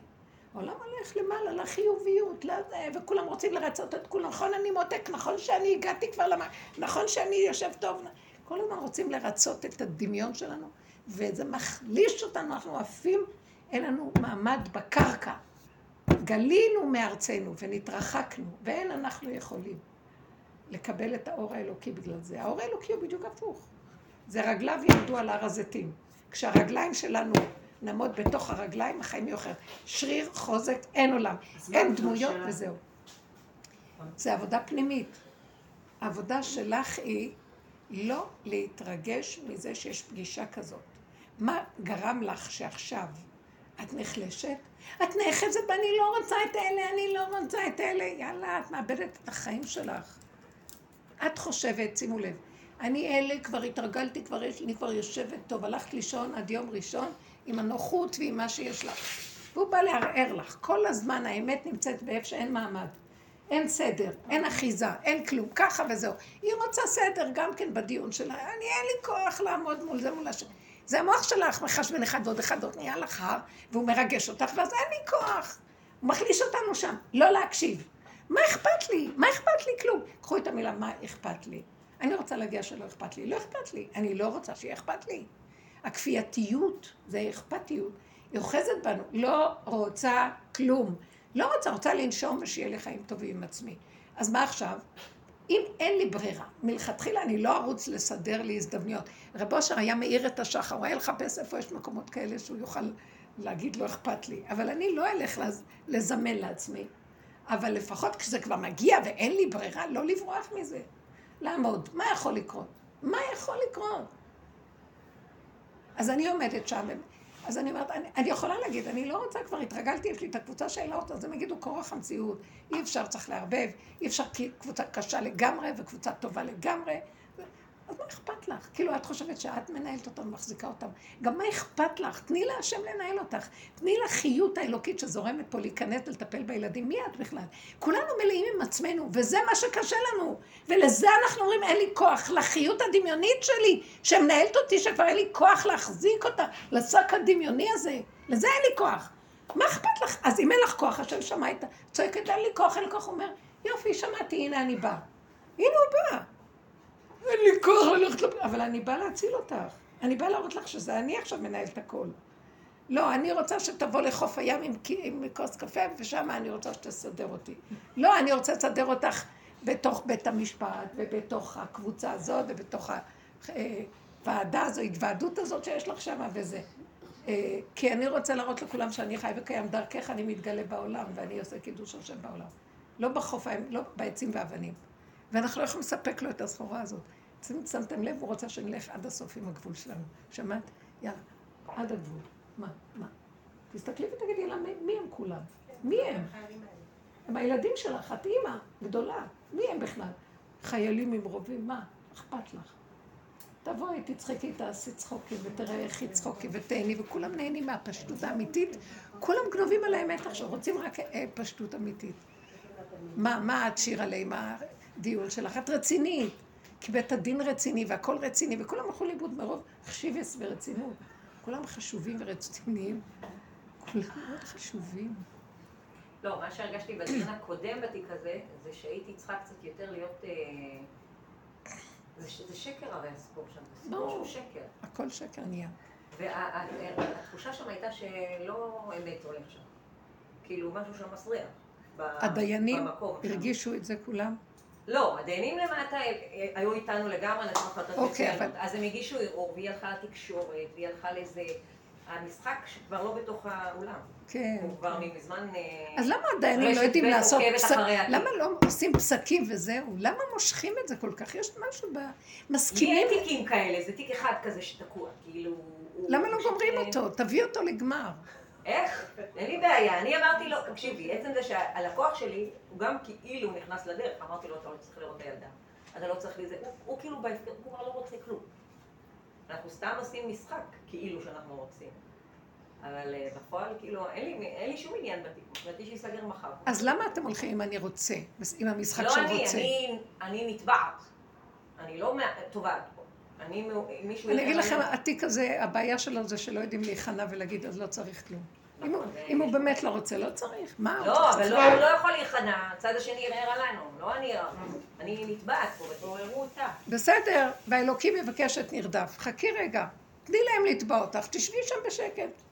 העולם הולך למעלה, לחיוביות, לזה, וכולם רוצים לרצות את כולם. נכון, אני מותק, נכון שאני הגעתי כבר למה, נכון שאני יושב טוב. כל הזמן רוצים לרצות את הדמיון שלנו, וזה מחליש אותנו, אנחנו עפים, אין לנו מעמד בקרקע. גלינו מארצנו ונתרחקנו, ואין אנחנו יכולים לקבל את האור האלוקי בגלל זה. האור האלוקי הוא בדיוק הפוך. זה רגליו יעמדו על הר הזיתים. כשהרגליים שלנו נעמוד בתוך הרגליים, החיים יהיו אחרת. שריר, חוזק, אין עולם. אין דמויות וזהו. זה עבודה פנימית. העבודה שלך היא לא להתרגש מזה שיש פגישה כזאת. מה גרם לך שעכשיו את נחלשת? את נאחזת ואני לא רוצה את אלה, אני לא רוצה את אלה. יאללה, את מאבדת את החיים שלך. את חושבת, שימו לב, אני אלה, כבר התרגלתי, כבר יש, אני כבר יושבת טוב, הלכת לישון עד יום ראשון, עם הנוחות ועם מה שיש לך. והוא בא לערער לך. כל הזמן האמת נמצאת באיפה שאין מעמד. אין סדר, אין אחיזה, אין כלום, ככה וזהו. היא רוצה סדר גם כן בדיון שלה. אני, אין לי כוח לעמוד מול זה מול השני. זה המוח שלך, מחשבן אחד ועוד אחד עוד נהיה לך הר, והוא מרגש אותך, ואז אין לי כוח. הוא מחליש אותנו שם, לא להקשיב. מה אכפת לי? מה אכפת לי? כלום. קחו את המילה מה אכפת לי. אני רוצה להגיע שלא אכפת לי. לא אכפת לי. אני לא רוצה שיהיה אכפת לי. הכפייתיות, זה אכפתיות, היא אוחזת בנו, לא רוצה כלום. לא רוצה, רוצה לנשום ושיהיה לי חיים טובים עם עצמי. אז מה עכשיו? אם אין לי ברירה, מלכתחילה אני לא ארוץ לסדר לי הזדמנויות. רב אושר היה מאיר את השחר, הוא היה לחפש איפה יש מקומות כאלה שהוא יוכל להגיד לא אכפת לי. אבל אני לא אלך לזמן לעצמי. אבל לפחות כשזה כבר מגיע ואין לי ברירה, לא לברוח מזה. לעמוד. מה יכול לקרות? מה יכול לקרות? אז אני עומדת שם, אז אני אומרת, אני, אני יכולה להגיד, אני לא רוצה, כבר התרגלתי, יש לי את הקבוצה שאלה אותה, אז הם יגידו כורח המציאות, אי אפשר, צריך לערבב, אי אפשר קבוצה קשה לגמרי וקבוצה טובה לגמרי. אז מה אכפת לך? כאילו, את חושבת שאת מנהלת אותם, מחזיקה אותם. גם מה אכפת לך? תני להשם לנהל אותך. תני לחיות האלוקית שזורמת פה להיכנס ולטפל בילדים. מי את בכלל? כולנו מלאים עם עצמנו, וזה מה שקשה לנו. ולזה אנחנו אומרים, אין לי כוח. לחיות הדמיונית שלי, שמנהלת אותי, שכבר אין לי כוח להחזיק אותה, לשק הדמיוני הזה. לזה אין לי כוח. מה אכפת לך? אז אם אין לך כוח, השם שמע את. צועקת, אין לי כוח, אין לי כוח, הוא אומר, יופי, שמעתי, הנה אני בא. הנה הוא בא. אין לי כוח ללכת לפ... אבל אני באה להציל אותך. אני באה להראות לך שזה אני עכשיו מנהל את הכל. לא, אני רוצה שתבוא לחוף הים עם, עם כוס קפה, ושם אני רוצה שתסדר אותי. לא, אני רוצה לסדר אותך בתוך בית המשפט, ובתוך הקבוצה הזאת, ובתוך הוועדה הזו, התוועדות הזאת שיש לך שם, וזה. אה, כי אני רוצה להראות לכולם שאני חי וקיים דרכך, אני מתגלה בעולם, ואני עושה קידוש השם בעולם. לא בחוף, לא בעצים ואבנים. ואנחנו לא יכולים לספק לו את הסחורה הזאת. שמתם לב, הוא רוצה שנלך עד הסוף עם הגבול שלנו. שמעת? יאללה, עד הגבול. מה? מה? תסתכלי ותגידי לה, מי הם כולם? מי הם? הם הילדים שלך, את אימא גדולה. מי הם בכלל? חיילים עם רובים, מה? אכפת לך. תבואי, תצחקי, תעשי צחוקים, ותראה איך היא צחוקי, ותהני, וכולם נהנים מהפשטות האמיתית. כולם גנובים על האמת עכשיו, רוצים רק אה, פשטות אמיתית. מה, מה את שיר עליהם? הדיון שלך? את רצינית. כי בית הדין רציני והכל רציני, וכולם הלכו לאיבוד מרוב חשיבס ורצינות. כולם חשובים ורציניים. כולם מאוד חשובים. לא, מה שהרגשתי בדיון הקודם בתיק הזה, זה שהייתי צריכה קצת יותר להיות... אה, זה, זה שקר הרי הסיפור שם, זה סיפור שהוא שקר. הכל שקר נהיה. והתחושה שם הייתה שלא אמת הולך שם. כאילו משהו שם מסריח. הדיינים הרגישו את זה כולם? לא, הדיינים למטה היו איתנו לגמרי, נתנו החלטות אבל... אז הם הגישו ערעור, והיא הלכה לתקשורת, והיא הלכה לזה... המשחק כבר לא בתוך האולם. כן. הוא כבר מזמן... אה, אז למה הדיינים לא יודעים לעשות פסק... למה לא עושים פסקים וזהו? למה מושכים את זה כל כך? יש משהו ב... מסכימים... אין תיקים כאלה, זה תיק אחד כזה שתקוע, כאילו... למה לא גומרים אה, אותו? תביא אותו לגמר. איך? אין לי בעיה. אני אמרתי לו, תקשיבי, עצם זה שהלקוח שלי, הוא גם כאילו נכנס לדרך, אמרתי לו, אתה לא צריך לראות את הילדה. אתה לא צריך לזה, הוא כאילו בהפקר, הוא כבר לא רוצה כלום. אנחנו סתם עושים משחק, כאילו שאנחנו רוצים. אבל אה, בפועל, כאילו, אין לי, אין לי שום עניין בתיק, מבחינתי שיסגר מחר. אז למה אתם הולכים אם אני רוצה, עם המשחק של רוצה? לא אני, אני נתבעת. אני לא תובעת. אני, מישהו... אני אגיד לכם, התיק הזה, הבעיה שלו זה שלא יודעים להיכנע ולהגיד, אז לא צריך כלום. נכון, אם הוא באמת לא רוצה, לא צריך. מה? לא, אבל לא, הוא לא יכול להיכנע, הצד השני ערער עלינו, לא אני ערער. אני נתבעת פה, ותעוררו אותה. בסדר, והאלוקים מבקשת נרדף. חכי רגע, תני להם לתבוע אותך, תשבי שם בשקט.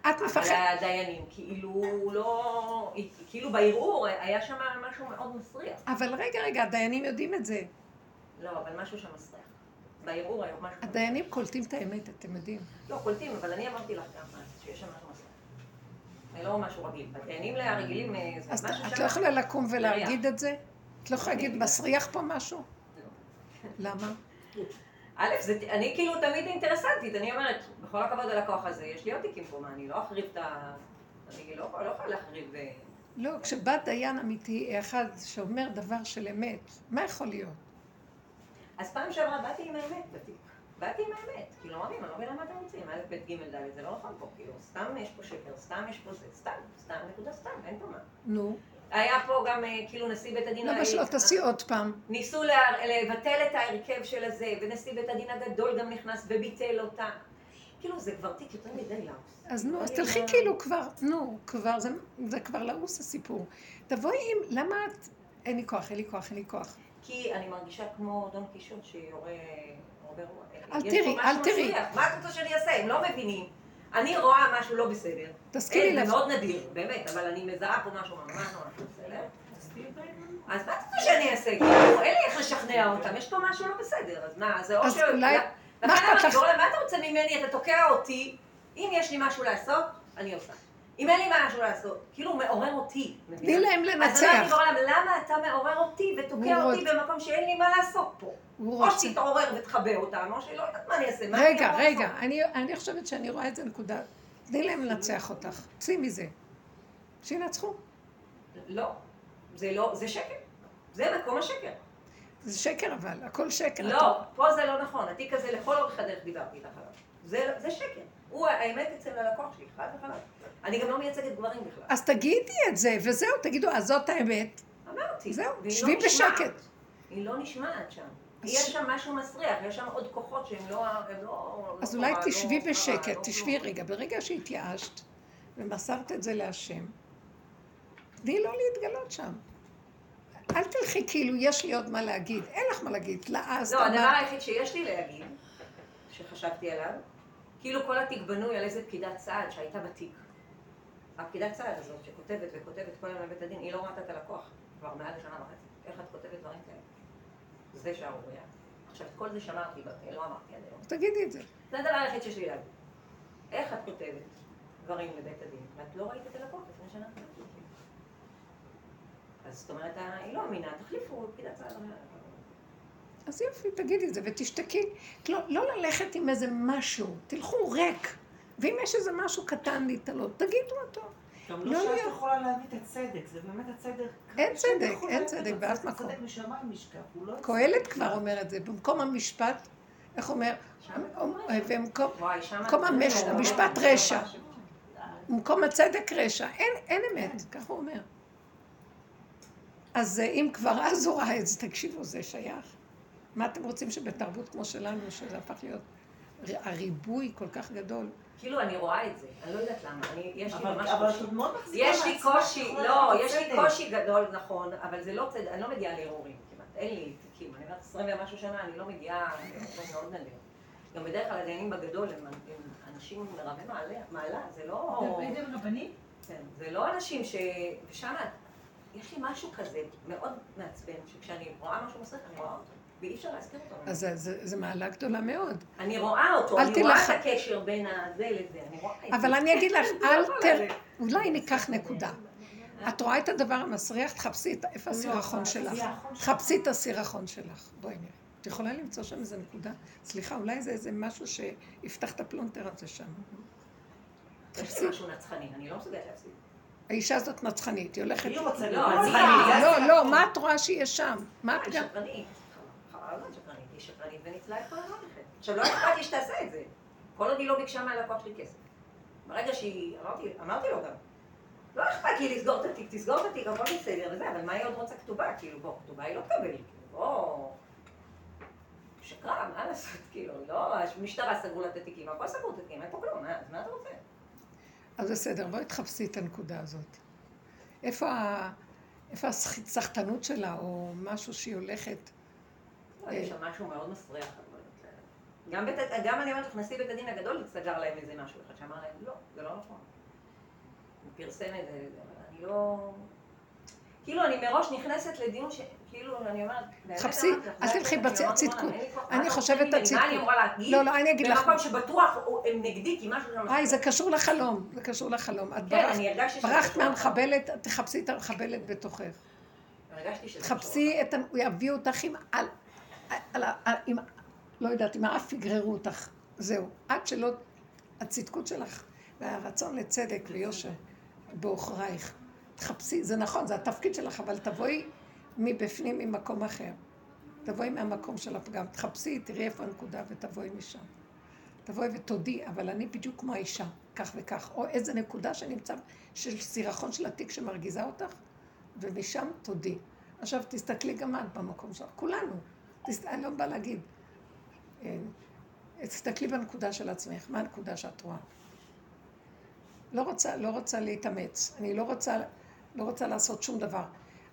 את מפחדת. אבל הדיינים, כאילו לא... כאילו בערעור היה שם משהו מאוד מסריח. אבל רגע, רגע, הדיינים יודעים את זה. לא, אבל משהו שם מסריח. בערעור היה משהו... הדיינים קולטים את האמת, אתם יודעים. לא, קולטים, אבל אני אמרתי לך גם שיש שם משהו. זה לא משהו רגיל. הדיינים הרגילים אה, זה משהו שם... אז את לא יכולה לקום ולהגיד את זה? את לא יכולה להגיד, מסריח פה משהו? לא. למה? א', זה, אני כאילו תמיד אינטרסנטית, אני אומרת, בכל הכבוד ללקוח הזה, יש לי עוד תיקים פה, מה, אני לא אחריב את ה... אני לא, לא יכולה להחריב... אה, לא, כשבא דיין אמיתי, אחד שאומר דבר של אמת, מה יכול להיות? אז פעם שעברה באתי עם האמת בתיק. באתי עם האמת. כאילו, אמרתי, אני לא מבינה מה אתם רוצים, א', ב', ג', ד', זה לא נכון פה, כאילו, סתם יש פה שקר, סתם יש פה זה, סתם, סתם, נקודה סתם, אין פה מה. נו. היה פה גם אה, כאילו נשיא בית הדין... למה שלא תעשי עוד פעם? ניסו לבטל את ההרכב של הזה, ונשיא בית הדין הגדול גם נכנס וביטל אותה. כאילו, זה כבר תיק יותר מדי לעוס. אז נו, אז תלכי כאילו כבר, נו, כבר, זה כבר לעוס הסיפור. תבואי עם, למה את... אין לי כוח, אין לי כוח, אין לי כוח. כי אני מרגישה כמו דון קישוט שיורה... אל תראי, אל תראי. מה את רוצה שאני אעשה? הם לא מבינים. אני רואה משהו לא בסדר. תזכירי לך. זה מאוד נדיר, באמת, אבל אני מזהה פה משהו ממש ממש בסדר. אז מה את רוצה שאני אעשה? כאילו, אין לי איך לשכנע אותם, יש פה משהו לא בסדר, אז מה, זה או ש... אז אולי... מה אתה רוצה ממני? אתה תוקע אותי, אם יש לי משהו לעשות, אני עושה. אם אין לי משהו לעשות, כאילו הוא מעורר אותי. תני להם לנצח. אז אמרתי בעולם, למה אתה מעורר אותי ותוקע אותי במקום שאין לי מה לעשות פה? או שתתעורר ותכבה אותם, או שלא יודעת מה אני אעשה. רגע, רגע, אני חושבת שאני רואה את זה נקודה. תני להם לנצח אותך, צאי מזה. שינצחו. לא, זה לא, זה שקר. זה מקום השקר. זה שקר אבל, הכל שקר. לא, פה זה לא נכון. התיק הזה לכל אורך הדרך דיברתי איתך עליו. זה, זה שקר. הוא האמת אצל הלקוח שלי, חד וחלק. אני גם לא מייצגת גברים בכלל. אז תגידי את זה, וזהו, תגידו, אז זאת האמת. אמרתי. זהו, שבי לא נשמעת. בשקט. היא לא נשמעת שם. יש שם משהו מסריח, יש שם עוד כוחות שהם לא... לא אז לא אולי תשבי לא שרה, בשקט, תשבי. רגע. ברגע שהתייאשת ומסרת את זה להשם, תני לו להתגלות שם. אל תלכי כאילו, יש לי עוד מה להגיד. אין לך מה להגיד. לא, אז לא, הדבר. היחיד שיש לי להגיד, שחשבתי עליו, כאילו כל התיק בנוי על איזה פקידת סעד שהייתה בתיק. הפקידת סעד הזאת שכותבת וכותבת כל היום לבית הדין, היא לא ראתה את הלקוח כבר מעל לשנה וחצי. איך את כותבת דברים כאלה? זה שערורייה. עכשיו, את כל זה שמרתי, לא אמרתי עד היום. תגידי את זה. זה הדבר היחיד שיש לי להגיד. איך את כותבת דברים לבית הדין, ואת לא ראית את הלקוח לפני שנה וחצי? אז זאת אומרת, היא לא אמינה, תחליפו פקידת סעד. אז יופי, תגידי את זה ותשתקי. לא, לא ללכת עם איזה משהו, תלכו ריק. ואם יש איזה משהו קטן להתעלות, תגידו אותו. גם לא לא שאת להיות. יכולה להביא את הצדק, זה באמת הצדק. אין צדק, אין צדק באף מקום. הצדק משמיים נשכח, הוא לא... קהלת כבר אומר את זה, במקום המשפט, איך אומר? במקום המשפט רשע. במקום הצדק רשע. אין, אין אמת, ככה הוא אומר. אז אה, אם כבר אז הוא ראה את זה, תקשיבו, זה שייך. מה אתם רוצים שבתרבות כמו שלנו, שזה הפך להיות הריבוי כל כך גדול, כאילו, אני רואה את זה, אני לא יודעת למה, אני, יש לי ממש אבל קושי. את עוד מאוד מחזיקה יש לי קושי, לא, יש לי. קושי גדול, נכון, אבל זה לא אני לא מגיעה לערעורים כמעט, אין לי תיקים, אני אומרת 20 ומשהו שנה, אני לא מגיעה, זה מאוד נדיר. גם בדרך כלל הדיינים בגדול הם הם אנשים רבי מעלה, מעלה, זה לא... דיינים רבנים? כן, זה לא אנשים ש... ושם יש לי משהו כזה מאוד מעצבן, שכשאני רואה משהו מסריח, אני רואה אותו, ואי אפשר להזכיר אותו. אז זה מעלה גדולה מאוד. אני רואה אותו, אני רואה. את הקשר בין הזה לזה, אני רואה את זה. אבל אני אגיד לך, אל לא. עולה. אולי ניקח נקודה. את רואה את הדבר המסריח, תחפשי את- איפה הסירחון שלך. תחפשי את הסירחון שלך. בואי נראה. את יכולה למצוא שם איזה נקודה? סליחה, אולי זה איזה משהו שיפתח את הפלונטר הזה שם. יש לי משהו נצחני, אני לא מסוגלת להפסיד. האישה הזאת נצחנית, היא הולכת... היא רוצה לא, לא. לא, מה את רואה שיש שם? מה את היא גם... שקרנית. חבל על הזמן שקרנית, היא שקרנית וניצלה את כל המערכת. עכשיו, לא אכפת לי שתעשה את זה. כל עוד היא לא ביקשה מהלקוח שלי כסף. ברגע שהיא, אמרתי, אמרתי לו גם, לא אכפת לי לסגור את התיק, תסגור את התיק, הכל בסדר וזה, אבל מה היא עוד רוצה כתובה? כאילו, בוא, כתובה היא לא תקבל, כאילו, בוא... שקרה, מה לעשות, כאילו, לא, המשטרה סגרו לה את התיקים, הכל סגרו את התיקים, אין פה כלום, אז מה אתה רוצה? אז בסדר, בואי תחפשי את הנקודה הזאת. איפה. איפה הסחטנות שלה, או משהו שהיא הולכת... לא, יש שם משהו מאוד מסריח. גם, בית, גם אני אומרת לך, נשיא בית הדין הגדול סגר להם איזה משהו אחד, שאמר להם, לא, זה לא נכון. הוא פרסם את זה, אני לא... כאילו, אני מראש נכנסת לדיון ש... כאילו, אני אומרת, חפשי, אל תלכי הקטע, בצ- אמרתי, צדקות. "וואלה, אין לי כוח, אני אתה חושבת ממני? הצדקות. מה אני אמורה להגיד? לא, לא, אני אגיד לך... במקום שבטוח הם נגדי, כי משהו. היי, זה קשור לחלום, זה קשור לחלום. את כן, ברחת, מהמחבלת, תחפשי את המחבלת בתוכך. הרגשתי שזה קשור תחפשי את ה... הוא יביא אותך עם... על... ה- על... עם... לא יודעת, עם האף יגררו אותך. זהו. עד שלא... הצדקות שלך והרצון לצדק ויושר בעוכרייך. תחפשי, זה נכון, זה התפקיד שלך, אבל תבואי מבפנים ממקום אחר. תבואי מהמקום של הפגם. תחפשי, תראי איפה הנקודה ותבואי משם. תבואי ותודי, אבל אני בדיוק כמו האישה, כך וכך. או איזה נקודה שנמצא, של סירחון של התיק שמרגיזה אותך, ומשם תודי. עכשיו תסתכלי גם את במקום שלך, כולנו. אני לא באה להגיד. אה, תסתכלי בנקודה של עצמך, מה הנקודה שאת רואה? לא רוצה, לא רוצה להתאמץ, אני לא רוצה, לא רוצה לעשות שום דבר.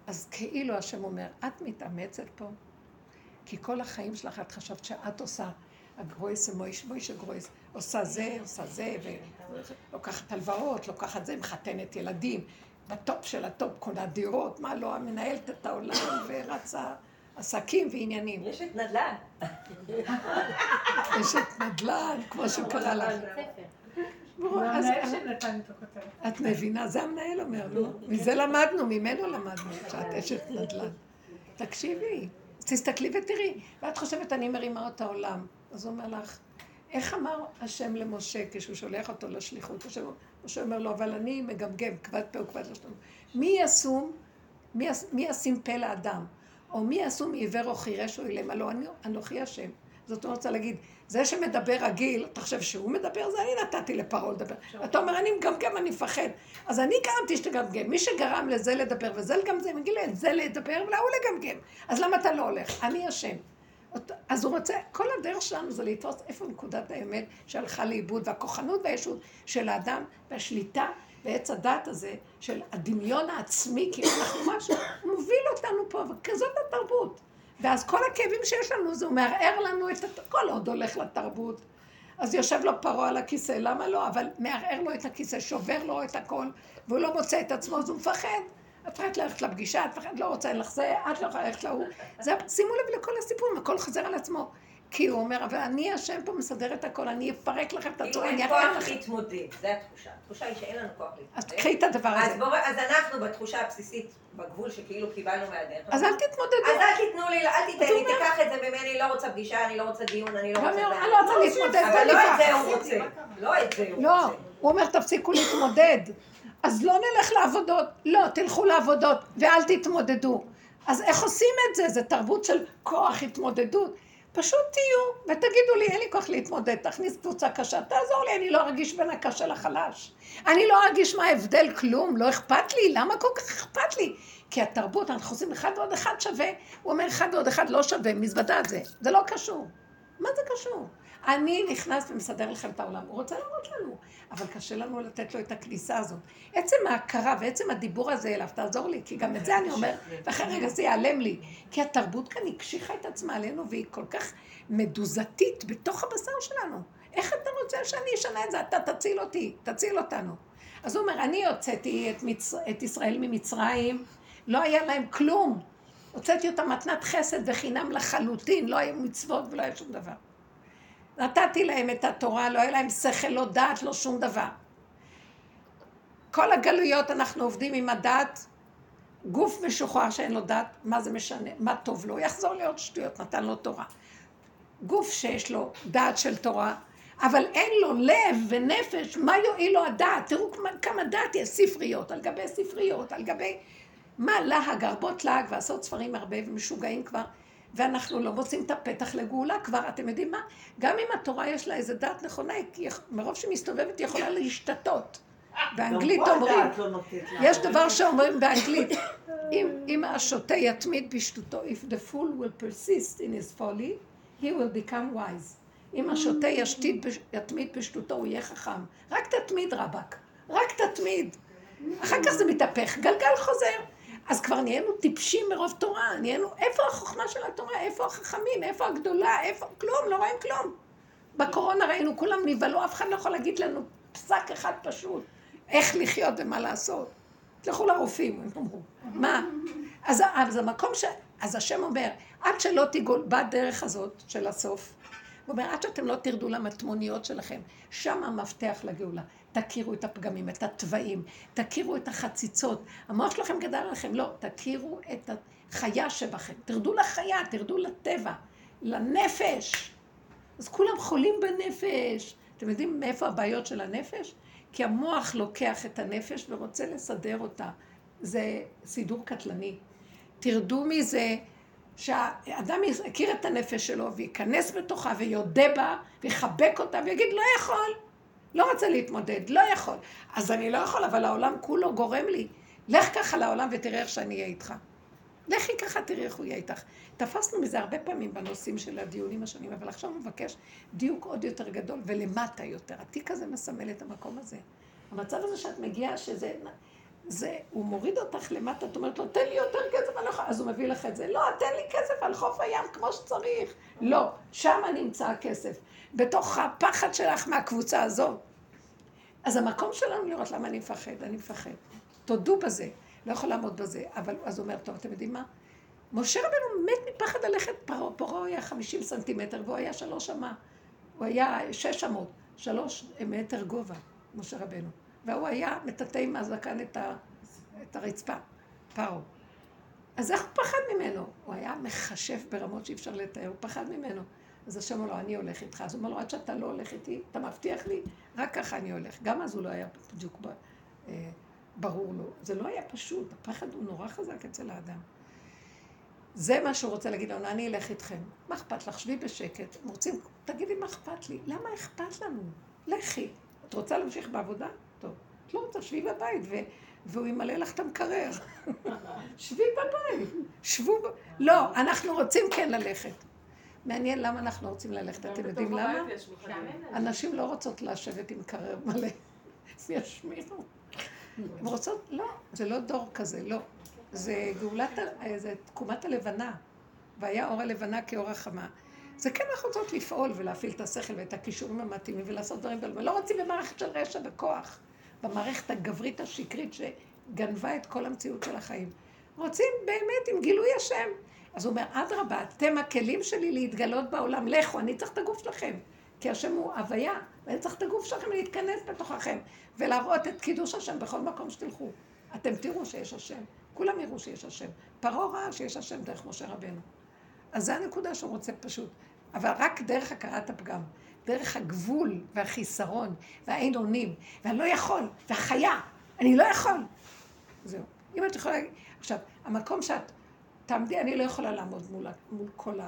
אז כאילו השם אומר, את מתאמצת פה? כי כל החיים שלך את חשבת שאת עושה הגרויס ומויש מוישה גרויס, עושה זה, עושה זה, ולוקחת הלוואות, לוקחת זה, מחתנת ילדים, ב top של ה top, קונה דירות, מה לא, מנהלת את העולם ורצה עסקים ועניינים. יש את נדל"ן. אשת נדל"ן, כמו שהוא קרא לך. המנהל שנתן את. את מבינה? זה המנהל אומר, נו. מזה למדנו, ממנו למדנו, שאת אשת נדל"ן. תקשיבי, תסתכלי ותראי. ואת חושבת, אני מרימה את העולם. אז הוא אומר לך, איך אמר השם למשה כשהוא שולח אותו לשליחות? משה אומר לו, אבל אני מגמגם, כבד פה וכבד יש- מי ישים פה לאדם? או מי עשו מעיוור או חירש או אילם, הלא אנוכי השם. זאת אומרת, רוצה להגיד, זה שמדבר רגיל, אתה חושב שהוא מדבר? זה אני נתתי לפרעה לדבר. אתה אומר, אני מגמגם, אני מפחד. אז אני גרמתי שתגמגם. מי שגרם לזה לדבר וזה לגמגם, מגיע לזה לדבר ולהוא לגמגם. אז למה אתה לא הולך? אני אשם. אז הוא רוצה, כל הדרך שלנו זה לתפוס איפה נקודת האמת שהלכה לאיבוד, והכוחנות והישות של האדם, והשליטה ועץ הדת הזה, של הדמיון העצמי, כאילו אנחנו משהו, מוביל אותנו פה, וכזאת התרבות. ואז כל הכאבים שיש לנו, זה הוא מערער לנו את, הת... כל עוד הולך לתרבות. אז יושב לו פרעה על הכיסא, למה לא? אבל מערער לו את הכיסא, שובר לו את הכל, והוא לא מוצא את עצמו, אז הוא מפחד. את מפחדת ללכת לפגישה, את מפחדת לא רוצה, לך זה, את לא יכולה ללכת להוא. שימו לב לכל הסיפורים, הכל חוזר על עצמו. כי הוא אומר, אבל אני השם פה מסדר את הכל, אני אפרק לכם את הצורה, אני אראה לכם. כאילו אין כוח להתמודד, זו התחושה. התחושה היא שאין לנו כוח להתמודד. אז תקחי את הדבר הזה. אז אנחנו בתחושה הבסיסית, בגבול שכאילו קיבלנו מהדרך. אז אל תתמודדו. אז אל תיתנו לי, אל תיתן לי, תיקח את זה ממני, לא רוצה פגישה, אני לא רוצה דיון, אני לא רוצה... אני לא רוצה להתמודד. אבל לא את זה הוא רוצה. לא את זה הוא לא, רוצה. לא, הוא אומר, תפסיקו להתמודד. אז לא נלך לעבודות. לא, תלכו לעבודות ואל תתמודדו. אז איך עושים את זה? זה תרבות של כוח התמודדות. פשוט תהיו ותגידו לי, אין לי כוח להתמודד, תכניס קבוצה קשה, תעזור לי, אני לא ארגיש בין הקשה לחלש. אני לא ארגיש מה ההבדל, כלום, לא אכפת לי, למה כל כך אכפת לי? כי התרבות, אנחנו עושים אחד ועוד אחד שווה, הוא אומר אחד ועוד אחד לא שווה, מזוודה זה, זה לא קשור. מה זה קשור? אני נכנס ומסדר לכם את העולם. הוא רוצה להראות לנו, אבל קשה לנו לתת לו את הכניסה הזאת. עצם ההכרה ועצם הדיבור הזה אליו, תעזור לי, כי גם את זה אני אומר, ואחרי רגע זה ייעלם לי. כי התרבות כאן הקשיחה את עצמה עלינו, והיא כל כך מדוזתית בתוך הבשר שלנו. איך אתה רוצה שאני אשנה את זה? אתה תציל אותי, תציל אותנו. אז הוא אומר, אני הוצאתי את, מצ... את ישראל ממצרים, לא היה להם כלום. הוצאתי אותם מתנת חסד וחינם לחלוטין, לא היו מצוות ולא היה שום דבר. נתתי להם את התורה, לא היה להם שכל, לא דעת, לא שום דבר. כל הגלויות אנחנו עובדים עם הדת, גוף משוחרר שאין לו דת, מה זה משנה, מה טוב לו, יחזור לעוד שטויות, נתן לו תורה. גוף שיש לו דעת של תורה, אבל אין לו לב ונפש, מה יועיל לו הדעת? תראו כמה דעת יש, ספריות על גבי ספריות, על גבי... מה להג, הרבות להג, ועשות ספרים הרבה ומשוגעים כבר. ואנחנו לא מוצאים את הפתח לגאולה כבר, אתם יודעים מה? גם אם התורה יש לה איזה דעת נכונה, מרוב שהיא מסתובבת היא יכולה להשתתות. באנגלית אומרים, לא יש דבר שאומרים באנגלית, אם השוטה יתמיד בשטותו, if the fool will persist in his folly, he will become wise. אם השוטה ישתית, יתמיד בשטותו, הוא יהיה חכם. רק תתמיד רבאק, רק תתמיד. אחר כך זה מתהפך, גלגל חוזר. אז כבר נהיינו טיפשים מרוב תורה, נהיינו, איפה החוכמה של התורה, איפה החכמים, איפה הגדולה, איפה, כלום, לא רואים כלום. בקורונה ראינו, כולם נבהלו, אף אחד לא יכול להגיד לנו פסק אחד פשוט, איך לחיות ומה לעשות. תלכו לרופאים, הם אמרו, מה? אז, אז המקום ש... אז השם אומר, עד שלא תיגול בדרך הזאת של הסוף, הוא אומר, עד שאתם לא תרדו למטמוניות שלכם, שם המפתח לגאולה. תכירו את הפגמים, את התוואים, תכירו את החציצות. המוח שלכם גדל עליכם, לא, תכירו את החיה שבכם. תרדו לחיה, תרדו לטבע, לנפש. אז כולם חולים בנפש. אתם יודעים מאיפה הבעיות של הנפש? כי המוח לוקח את הנפש ורוצה לסדר אותה. זה סידור קטלני. תרדו מזה שהאדם יכיר את הנפש שלו וייכנס בתוכה ויודה בה ויחבק אותה ויגיד לא יכול. לא רוצה להתמודד, לא יכול. אז אני לא יכול, אבל העולם כולו גורם לי. לך ככה לעולם ותראה איך שאני אהיה איתך. לכי ככה תראי איך הוא יהיה איתך. תפסנו מזה הרבה פעמים בנושאים של הדיונים השונים, אבל עכשיו הוא מבקש דיוק עוד יותר גדול ולמטה יותר. התיק הזה מסמל את המקום הזה. המצב הזה שאת מגיעה, שזה... זה, הוא מוריד אותך למטה, את אומרת לו, תן לי יותר כסף, אני לא יכולה, אז הוא מביא לך את זה. לא, תן לי כסף על חוף הים כמו שצריך. לא, שם נמצא הכסף. בתוך הפחד שלך מהקבוצה הזאת. אז המקום שלנו לראות למה אני מפחד, אני מפחד. תודו בזה, לא יכול לעמוד בזה. אבל אז הוא אומר, טוב, אתם יודעים מה? משה רבנו מת מפחד ללכת, פרעה, פרעה היה חמישים סנטימטר והוא היה שלוש אמה. הוא היה שש אמות, שלוש מטר גובה, משה רבנו. והוא היה מטאטא עם הזקן את, ה, את הרצפה, פרעה. אז איך הוא פחד ממנו? הוא היה מחשב ברמות שאי אפשר לתאר, הוא פחד ממנו. אז השם אומר לו, אני הולך איתך. אז הוא אומר לו, עד שאתה לא הולך איתי, אתה מבטיח לי, רק ככה אני הולך. גם אז הוא לא היה בדיוק ב, אה, ברור לו. זה לא היה פשוט, הפחד הוא נורא חזק אצל האדם. זה מה שהוא רוצה להגיד לנו, אני אלך איתכם. מה אכפת לך? שבי בשקט. הם רוצים, תגידי מה אכפת לי. למה אכפת לנו? לכי. את רוצה להמשיך בעבודה? טוב. את לא רוצה, שבי בבית, ו... והוא ימלא לך את המקרר. שבי בבית. שבו ב... לא, אנחנו רוצים כן ללכת. מעניין למה אנחנו רוצים ללכת. אתם יודעים למה? הנשים לא רוצות לשבת עם קרר מלא. ישמיעו. הן רוצות, לא, זה לא דור כזה, לא. זה גאולת, זה תקומת הלבנה. והיה אור הלבנה כאור החמה. זה כן אנחנו רוצות לפעול ולהפעיל את השכל ואת הכישורים המתאימים ולעשות דברים כאלה. ולא רוצים במערכת של רשע וכוח. במערכת הגברית השקרית שגנבה את כל המציאות של החיים. רוצים באמת עם גילוי השם. אז הוא אומר, אדרבה, אתם הכלים שלי להתגלות בעולם, לכו, אני צריך את הגוף שלכם. כי השם הוא הוויה, ואני צריך את הגוף שלכם להתכנס בתוככם, ולהראות את קידוש השם בכל מקום שתלכו. אתם תראו שיש השם, כולם יראו שיש השם. פרעה ראה שיש השם דרך משה רבנו. אז זו הנקודה שהוא רוצה פשוט. אבל רק דרך הכרת הפגם, דרך הגבול והחיסרון והאין אונים, ואני לא יכול, והחיה, אני לא יכול. זהו. אם את יכולה... עכשיו, המקום שאת תעמדי, אני לא יכולה לעמוד מול, מול כל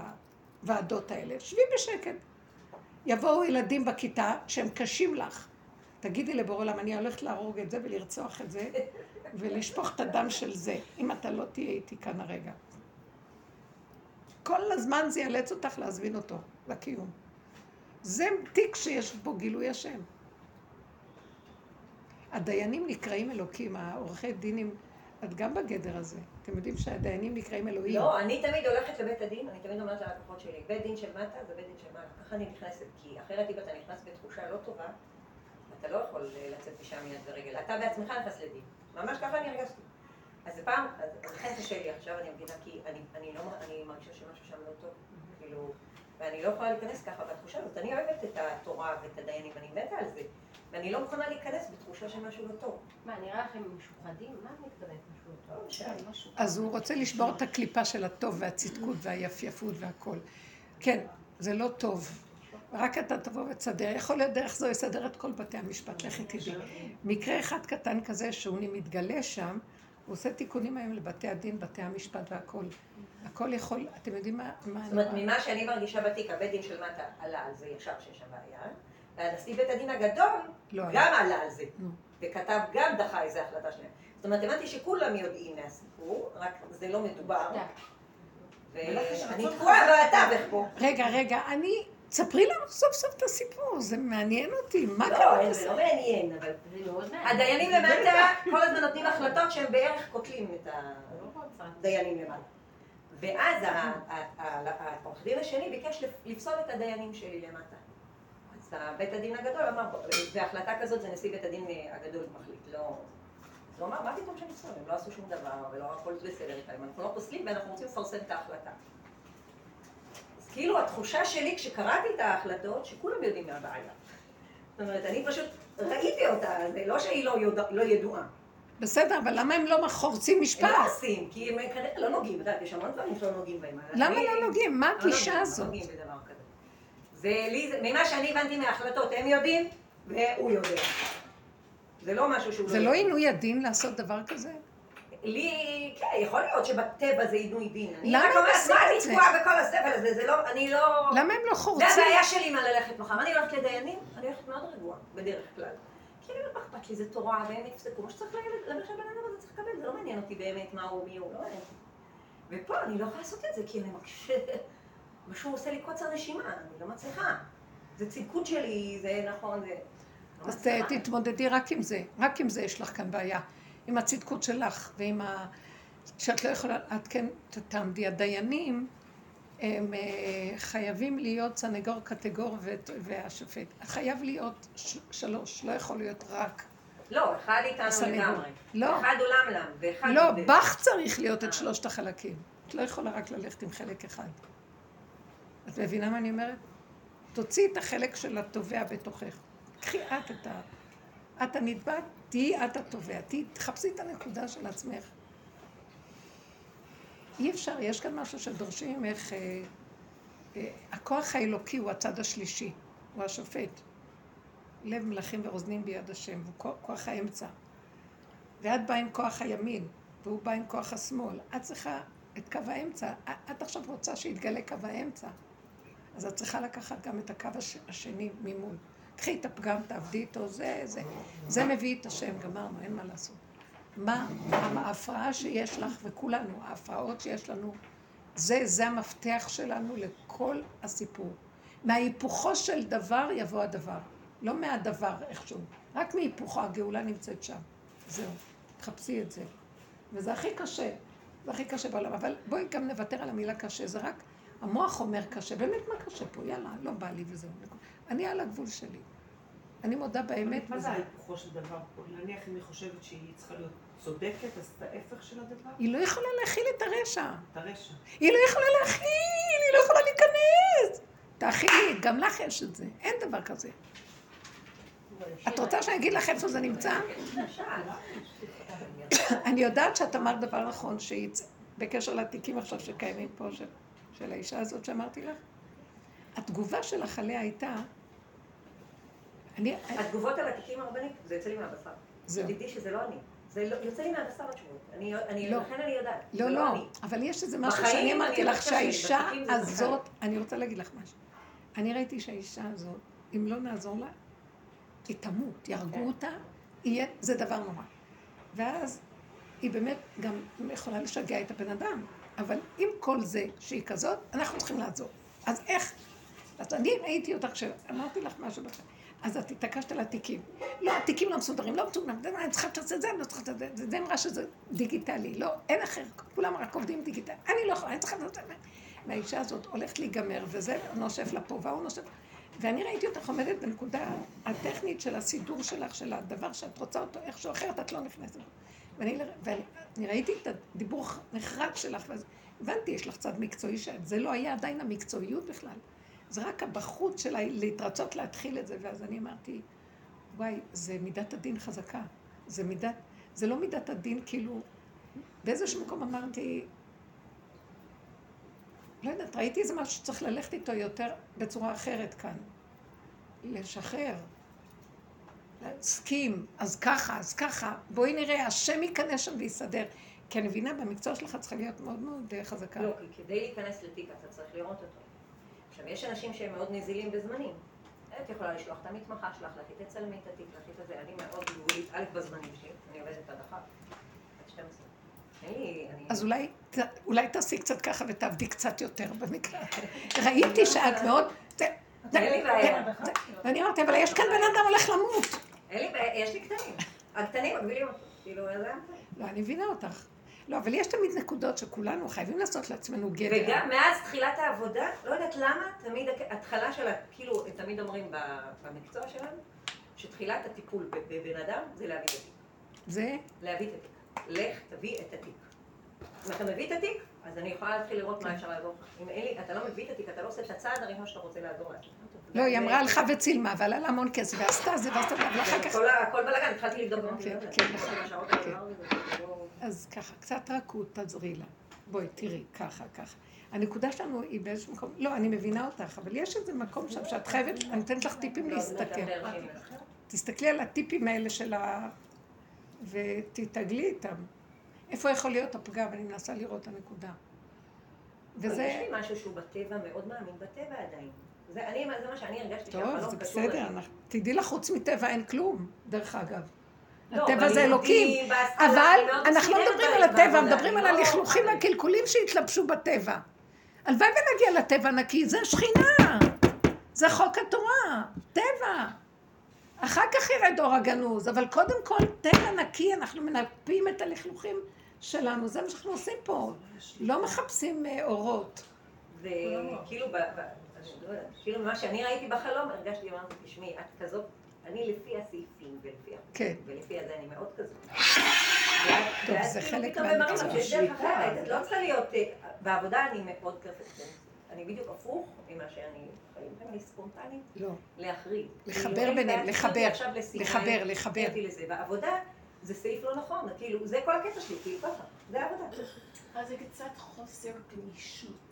הוועדות האלה. שבי בשקט. יבואו ילדים בכיתה שהם קשים לך. תגידי לבורא עולם, אני הולכת להרוג את זה ולרצוח את זה ולשפוך את הדם של זה, אם אתה לא תהיה איתי כאן הרגע. כל הזמן זה יאלץ אותך להזמין אותו לקיום. זה תיק שיש בו גילוי השם. הדיינים נקראים אלוקים, העורכי דינים את גם בגדר הזה. אתם יודעים שהדיינים נקראים אלוהים. לא, אני תמיד הולכת לבית הדין, אני תמיד אומרת ללקוחות שלי, בית דין של מטה זה בית דין של מעלה. ככה אני נכנסת, כי אחרת אם אתה נכנס בתחושה לא טובה, אתה לא יכול אה, לצאת משם מיד ברגל. אתה בעצמך נכנס לדין. ממש ככה אני הרגשתי. אז זה פעם, אז לכן קשה לי עכשיו, אני מבינה, כי אני, אני לא, אני מרגישה שמשהו שם לא טוב, כאילו, ואני לא יכולה להיכנס ככה בתחושה הזאת. אני אוהבת את התורה ואת הדיינים, אני מתה על זה. ואני לא מוכנה להיכנס בתחושה שמשהו לא טוב. מה, נראה לכם משוחדים? מה את מתכוונת משהו לא טוב? אז הוא רוצה לשבור את הקליפה של הטוב והצדקות והיפייפות והכל. כן, זה לא טוב. רק אתה תבוא ותסדר. יכול להיות דרך זו יסדר את כל בתי המשפט, לכי תדעי. מקרה אחד קטן כזה שהוא מתגלה שם, הוא עושה תיקונים היום לבתי הדין, בתי המשפט והכל. הכל יכול, אתם יודעים מה... זאת אומרת, ממה שאני מרגישה בתיק, הבית דין של מטה עלה על זה ישר שיש שם בעיה. והנשיא בית הדין הגדול לא גם. עלה על זה, no. וכתב גם דחה איזה החלטה שלהם. זאת אומרת, הבנתי שכולם יודעים מהסיפור, רק זה לא מדובר. ואני תקועה בתווך פה. רגע, רגע, אני... ספרי לנו סוף סוף את הסיפור, זה מעניין אותי, מה לא, קרה? לא, זה לא מעניין, אבל זה מאוד מעניין. הדיינים למטה כל הזמן נותנים החלטות שהם בערך קוטלים את הדיינים למטה. ואז העורך דין השני ביקש לפסול את הדיינים שלי למטה. בית הדין הגדול אמר, בהחלטה כזאת זה נשיא בית הדין הגדול מחליט, לא... אז הוא אמר, מה פתאום יפסלו? הם לא עשו שום דבר, ולא הכל בסדר איתם, אנחנו לא פוסלים ואנחנו רוצים לפרסם את ההחלטה. כאילו התחושה שלי כשקראתי את ההחלטות, שכולם יודעים מה הבעיה. זאת אומרת, אני פשוט ראיתי אותה, זה לא שהיא לא, יודע, לא ידועה. בסדר, אבל למה הם לא חורצים משפט? הם לא עושים, כי הם כנראה לא נוגעים, את יודעת, יש המון דברים שלא נוגעים בהם. למה לא נוגעים? מה הגישה הזאת? לא נוגעים בדבר כזה. ולי, ממה שאני הבנתי מההחלטות, הם יודעים, והוא יודע. זה לא משהו שהוא זה לא... זה לא עינוי הדין לעשות דבר כזה? לי, כן, יכול להיות שבטבע זה עינוי דין. למה הם עושים את זה? אני תקועה בכל הסבל הזה, זה לא, אני לא... למה הם לא חורצים? זה הבעיה שלי מה ללכת מחר. אני הולכת לדיינים, אני הולכת מאוד רגועה, בדרך כלל. כי אני מה אכפת לי, זה תורה, והם יפסקו, מה שצריך להגיד, למה שהבן אדם הזה צריך לקבל, זה לא מעניין אותי באמת מה הוא, מי הוא, לא מעניין. ופה אני לא יכולה לעשות את זה, כי אני מקשה... משהו עושה לי קוצר נשימה, אני לא מצליחה. זה צדקות שלי, זה נכון, זה... לא אז תתמודדי רק עם זה, רק עם זה יש לך כאן בעיה. עם הצדקות שלך ועם ה... שאת לא יכולה, את כן תעמדי. הדיינים הם אה, חייבים להיות סנגור, קטגור והשופט. חייב להיות שלוש, לא יכול להיות רק. לא, אחד איתנו לגמרי. לא. אחד עולם לם, ואחד... לא, בך צריך להיות את שלושת החלקים. את לא יכולה רק ללכת עם חלק אחד. את מבינה מה אני אומרת? תוציאי את החלק של התובע בתוכך. קחי את את ה... את הנתבעת, תהיי את התובע. תחפשי את הנקודה של עצמך. אי אפשר, יש כאן משהו שדורשים ממך... אה, אה, הכוח האלוקי הוא הצד השלישי, הוא השופט. לב מלכים ורוזנים ביד השם, הוא כוח האמצע. ואת באה עם כוח הימין, והוא בא עם כוח השמאל. את צריכה את קו האמצע. את עכשיו רוצה שיתגלה קו האמצע. אז את צריכה לקחת גם את הקו הש... השני ממול. קחי את הפגם, תעבדי איתו, זה, זה. זה מביא את השם, גמרנו, אין מה לעשות. מה ההפרעה שיש לך, וכולנו, ההפרעות שיש לנו, זה, זה המפתח שלנו לכל הסיפור. מההיפוכו של דבר יבוא הדבר. לא מהדבר איכשהו, רק מהיפוכו, הגאולה נמצאת שם. זהו, תחפשי את זה. וזה הכי קשה, זה הכי קשה בעולם. אבל בואי גם נוותר על המילה קשה, זה רק, המוח אומר קשה, באמת מה קשה פה? יאללה, לא בא לי וזהו. אני על הגבול שלי. אני מודה באמת. מה זה ההיפוכו של דבר פה? נניח אם היא חושבת שהיא צריכה להיות צודקת, אז את ההפך של הדבר? היא לא יכולה להכיל את הרשע. את הרשע. היא לא יכולה להכיל, היא לא יכולה להיכנס. תאכילי, גם לך יש את זה, אין דבר כזה. את רוצה שאני אגיד לך איפה זה נמצא? אני יודעת שאת אמרת דבר נכון, שהיא בקשר לתיקים עכשיו שקיימים פה, של, של האישה הזאת שאמרתי לך. התגובה שלך עליה הייתה... אני... התגובות על התיקים הרבנית, זה יוצא לי מהבשר. זהו. תדעי שזה לא אני. זה לא, יוצא לי מהבשר התשובות. אני, אני, לא. לכן אני יודעת. לא, לא, לא אבל יש איזה משהו שאני אמרתי לך שהאישה הזאת, אני רוצה להגיד לך משהו. אני ראיתי שהאישה הזאת, אם לא נעזור לה, היא תמות, יהרגו כן. אותה, יהיה, זה דבר נורא. ואז היא באמת גם יכולה לשגע את הבן אדם. אבל עם כל זה שהיא כזאת, אנחנו צריכים לעזור. אז איך? אז אני ראיתי אותך כשאמרתי לך משהו בכלל. אז את התעקשת על התיקים. לא, התיקים לא מסודרים, לא מסודרים, אני צריכה לעשות את זה, אני לא צריכה לעשות את זה. זה אמרה שזה דיגיטלי. לא, אין אחר, כולם רק עובדים דיגיטלי. אני לא יכולה, אני צריכה לעשות את זה. והאישה הזאת הולכת להיגמר, וזה נושף לה פה, והוא נושף. ואני ראיתי אותך עומדת בנקודה הטכנית של הסידור שלך, של הדבר שאת רוצה אותו איכשהו, אחרת את לא נכנסת. ואני, ואני ראיתי את הדיבור נחרץ שלך, ואז הבנתי, יש לך צד מקצועי, שזה לא היה עדיין המקצועיות בכלל. זה רק הבחוץ שלה להתרצות להתחיל את זה, ואז אני אמרתי, וואי, זה מידת הדין חזקה. זה מידת, זה לא מידת הדין כאילו, באיזשהו מקום אמרתי, לא יודעת, ראיתי איזה משהו שצריך ללכת איתו יותר בצורה אחרת כאן. לשחרר. להסכים, אז ככה, אז ככה. בואי נראה, השם ייכנס שם ויסדר. כי אני מבינה, במקצוע שלך צריכה להיות מאוד מאוד אה, חזקה. לא, כי כדי להיכנס לתיק אתה צריך לראות אותו. עכשיו, יש אנשים שהם מאוד נזילים בזמנים. את יכולה לשלוח את המתמחה שלך, לכי תצלמי את התיק, לכי את זה. אני מאוד גבולית, א', בזמנים שלי, אני עובדת עד אחת, עד 12. אז אולי, אולי תעשי קצת ככה ותעבדי קצת יותר במקרה. ראיתי שאת מאוד... אין לי בעיה. ואני אמרתי, אבל יש כאן בן אדם הולך למות. אין לי בעיה, יש לי קטנים. הקטנים מגבילים אותי. כאילו, לא, אני מבינה אותך. לא, אבל יש תמיד נקודות שכולנו חייבים לעשות לעצמנו גדר. וגם מאז תחילת העבודה, לא יודעת למה, תמיד התחלה של, כאילו, תמיד אומרים במקצוע שלנו, שתחילת הטיפול בבן אדם זה להביא את התיק. זה? להביא את התיק. לך תביא את התיק. אם אתה מביא את התיק, אז אני יכולה להתחיל לראות מה כן. אפשר לעזור לך. אם אין לי, אתה לא מביא את התיק, אתה לא עושה את הצעד הראשון שאתה רוצה לעזור לעצמך. לא, היא אמרה הלכה וצילמה, אבל עלה המון כסף, ועשתה זה ועשתה, ואחר כך... הכל בלאגן, התחלתי לבדוק כן, כן, כן. אז ככה, קצת רכות תעזרי לה. בואי, תראי, ככה, ככה. הנקודה שלנו היא באיזשהו מקום, לא, אני מבינה אותך, אבל יש איזה מקום שם שאת חייבת, אני נותנת לך טיפים לא, להסתכל. תסתכלי על הטיפים האלה של ה... ותתעגלי איתם. איפה יכול להיות הפגם? אני מנסה לראות את הנקודה. וזה... יש לי משהו שהוא בטבע, מאוד מאמין בטבע עדיין. זה, אני, זה מה שאני הרגשתי. טוב, זה בסדר. תדעי לך, חוץ מטבע אין כלום, דרך אגב. לא, הטבע זה אלוקים. אבל אנחנו לא מדברים על הטבע, מדברים על לא- הלכלוכים והקלקולים שהתלבשו בטבע. הלוואי ונגיע לטבע נקי, זה שכינה. זה חוק התורה, טבע. אחר כך ירד אור הגנוז, אבל קודם כל טבע נקי, אנחנו מנפים את הלכלוכים שלנו, זה מה שאנחנו עושים פה. לא מחפשים אה, אורות. וכאילו, כאילו ממה שאני ראיתי בחלום, הרגשתי, אמרתי, תשמעי, את כזאת, אני לפי הסעיפים ולפי החוקים, כן. ולפי הזה אני מאוד כזאת. טוב, זה כאילו חלק מהמקצוע. את לא צריכה להיות, אה, בעבודה אני מאוד פרפקציוניסטית. אני בדיוק הפוך ממה שאני, אני ספונטנית, לא. להחריג. לחבר ביניהם, לחבר, לחבר, לחבר. בעבודה זה סעיף לא נכון, כאילו, זה כל הקטע שלי, כאילו ככה, זה עבודה. אז זה קצת חוסר גמישות.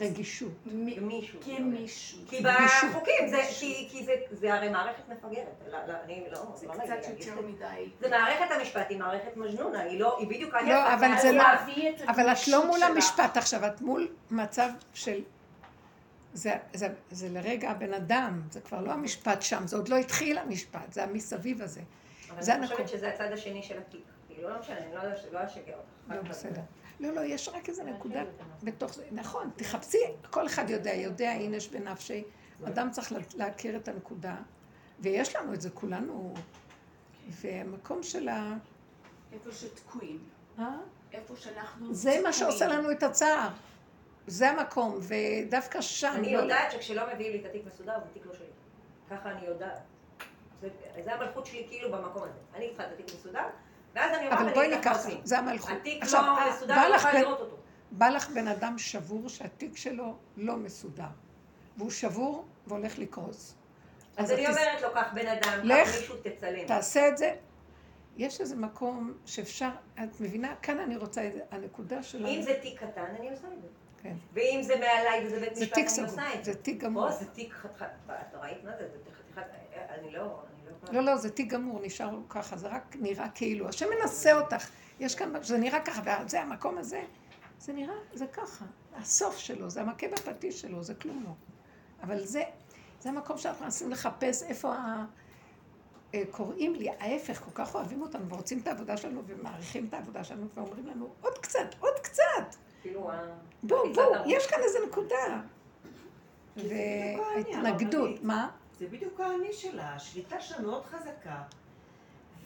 רגישות. גמישות. כמישהו. כי. בחוקים, זה- הרי מערכת מפגרת. לא- לא, אני לא... זה לא קצת. יותר מדי. זה מערכת המשפט, היא מערכת מג'נונה, היא לא, היא בדיוק ההפך. לא, אבל זה לא... אבל את לא מול. המשפט עכשיו, את מול מצב של... זה, זה, זה לרגע הבן אדם, זה כבר לא המשפט שם, זה עוד לא התחיל המשפט, זה המסביב הזה. אבל אני. חושבת שזה הצד השני של התיק. כאילו, לא משנה, אני לא יודעת- לא אשגע אותך. לא, בסדר. לא, לא, יש רק איזה נקודה בתוך זה. נכון, תחפשי, כל אחד יודע, יודע, הנה יש בנפשי. אדם צריך לה- להכיר את הנקודה, ויש לנו את זה כולנו. והמקום של ה... איפה שתקועים. אה? איפה שאנחנו... זה מה. שעושה לנו את הצער. זה המקום, ודווקא שם... אני לא- יודעת שכשלא מביאים לי את התיק מסודר, זה תיק לא שלי. ככה אני יודעת. זה- זה המלכות שלי כאילו במקום הזה. אני צריכה את התיק מסודר, ואז אני אומרת, אבל בואי ניקח. זה המלכות. התיק עכשיו, לא מסודר, אני לא יכולה לראות אותו. בא לך בן אדם שבור שהתיק שלו לא מסודר, והוא שבור והולך לקרוס. אז את אני תס- אומרת לו, קח בן אדם, לך, מישהו, תצלם. תעשה את זה. יש איזה מקום שאפשר, את מבינה? כאן אני רוצה, את זה, הנקודה שלנו. אם זה תיק קטן, אני עושה את זה. כן. ואם זה מעליי וזה בית משפט, אני עושה את זה זה. תיק גמור. זה תיק חתיכת, אתה ראית מה זה? זה חתיכת, אני לא, לא. לא, זה תיק גמור, נשאר לו ככה, זה רק נראה כאילו. השם מנסה אותך. יש כאן, זה נראה ככה, וזה המקום הזה, זה נראה, זה ככה. הסוף שלו, זה המכה בפטיש שלו, זה כלום לא. אבל זה, זה המקום שאנחנו מנסים לחפש איפה ה... אה, קוראים לי, ההפך, כל כך אוהבים אותנו ורוצים את העבודה שלנו ומעריכים את העבודה שלנו ואומרים לנו, עוד קצת, עוד קצת. בואו, בואו. יש כאן איזה נקודה. וההתנגדות, הרבנית. מה? זה בדיוק האני שלה, השליטה שלה מאוד חזקה.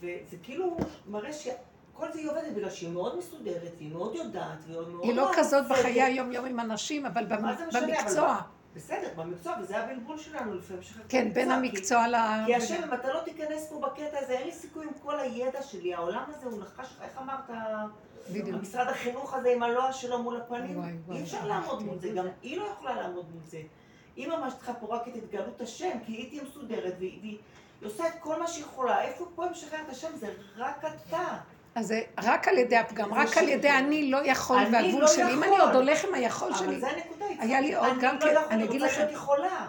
וזה כאילו מראה שכל זה היא עובדת בגלל שהיא מאוד מסודרת, והיא מאוד יודעת, והיא מאוד... היא לא כזאת. בחיי היום-יום עם אנשים, אבל במקצוע. בסדר, במקצוע, וזה הבלבול שלנו לפעמים. כן, בין המקצוע ל... כי השם, אם אתה לא תיכנס פה בקטע הזה, אין לי סיכוי עם כל הידע שלי. העולם הזה הוא נחש, איך אמרת? בדיוק. המשרד החינוך הזה עם הלוע שלו מול הפנים, אי אפשר. לעמוד מול זה, גם היא לא יכולה לעמוד מול זה. היא ממש צריכה פה רק את התגלות השם, כי היא תהיה מסודרת, והיא והיא עושה את כל מה שהיא יכולה. איפה פה היא משחררת השם? זה רק אתה. אז זה רק על ידי הפגם, רק על. ידי אני לא יכול אני והגבול לא שלי. אם אני. עוד הולך עם היכול שלי, היה לי עוד גם אני כן, לא יכול, אני אגיד רוצה לכם. להיות יכולה.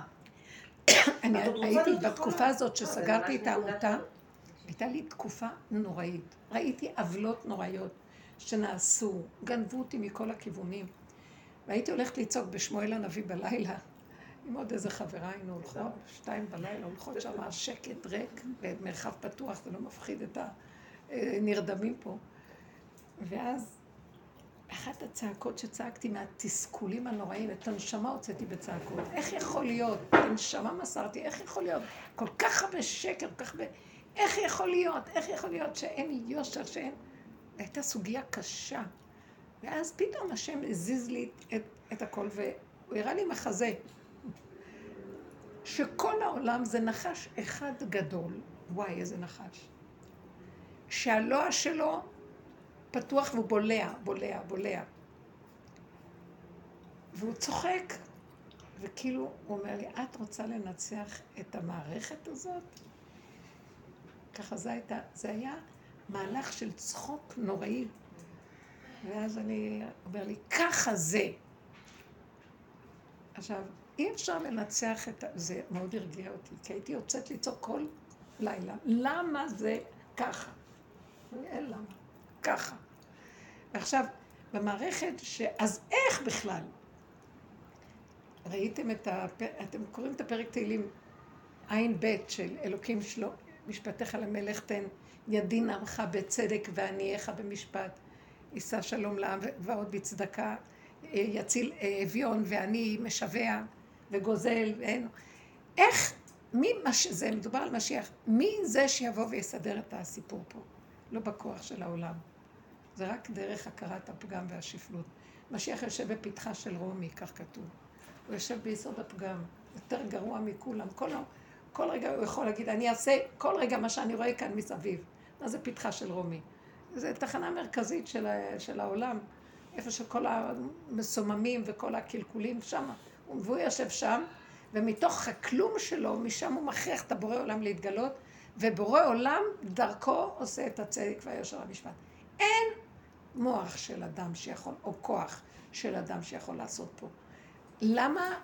אני את עוד רוצה הייתי להיות בתקופה יכולה. הזאת לא, זה שסגרתי את העמותה. הייתה לי תקופה נוראית. ראיתי עוולות נוראיות שנעשו, גנבו אותי מכל הכיוונים. והייתי הולכת לצעוק בשמואל הנביא בלילה, עם עוד איזה חברה היינו הולכות, שתיים בלילה, הולכות שם שקט ריק, במרחב פתוח, זה לא מפחיד את הנרדמים פה. ואז אחת הצעקות שצעקתי מהתסכולים הנוראים, את הנשמה הוצאתי בצעקות. איך יכול להיות? את הנשמה מסרתי, איך יכול להיות? כל כך הרבה שקר, כל כך הרבה... איך יכול להיות? איך יכול להיות שאין יושר, שאין... הייתה סוגיה קשה. ואז פתאום השם הזיז לי את, את הכל, והוא הראה לי מחזה. שכל העולם זה נחש אחד גדול. וואי, איזה נחש. שהלוע שלו פתוח והוא בולע, בולע, בולע. והוא צוחק, וכאילו, הוא אומר לי, את רוצה לנצח את המערכת הזאת? ככה זה הייתה, זה היה מהלך של צחוק נוראי. ואז אני, אומר לי, ככה זה. עכשיו, אי אפשר לנצח את ה... זה מאוד הרגיע אותי, כי הייתי יוצאת לצעוק כל לילה. למה זה ככה? אין למה. ככה. ועכשיו, במערכת ש... אז איך בכלל? ראיתם את הפ... אתם קוראים את הפרק תהילים ע"ב של אלוקים שלו, משפטיך למלך תן, ידין עמך בצדק וענייך במשפט, יישא שלום לעם ועוד בצדקה, יציל אביון ועני משווע וגוזל ואין... איך, מי, מש... זה מדובר על משיח, מי זה שיבוא ויסדר את הסיפור פה? לא בכוח של העולם. זה רק דרך הכרת הפגם והשפלות. משיח יושב בפתחה של רומי, כך כתוב. הוא יושב ביסוד הפגם, יותר גרוע מכולם. כל, כל רגע הוא יכול להגיד, אני אעשה כל רגע מה שאני רואה כאן מסביב. מה זה פתחה של רומי? זו תחנה מרכזית של, של העולם, איפה שכל המסוממים וכל הקלקולים שם. והוא יושב שם, ומתוך הכלום שלו, משם הוא מכריח את הבורא עולם להתגלות, ובורא עולם דרכו עושה את הצדק והיושר המשפט. אין מוח של אדם שיכול, או כוח של אדם שיכול לעשות פה. למה,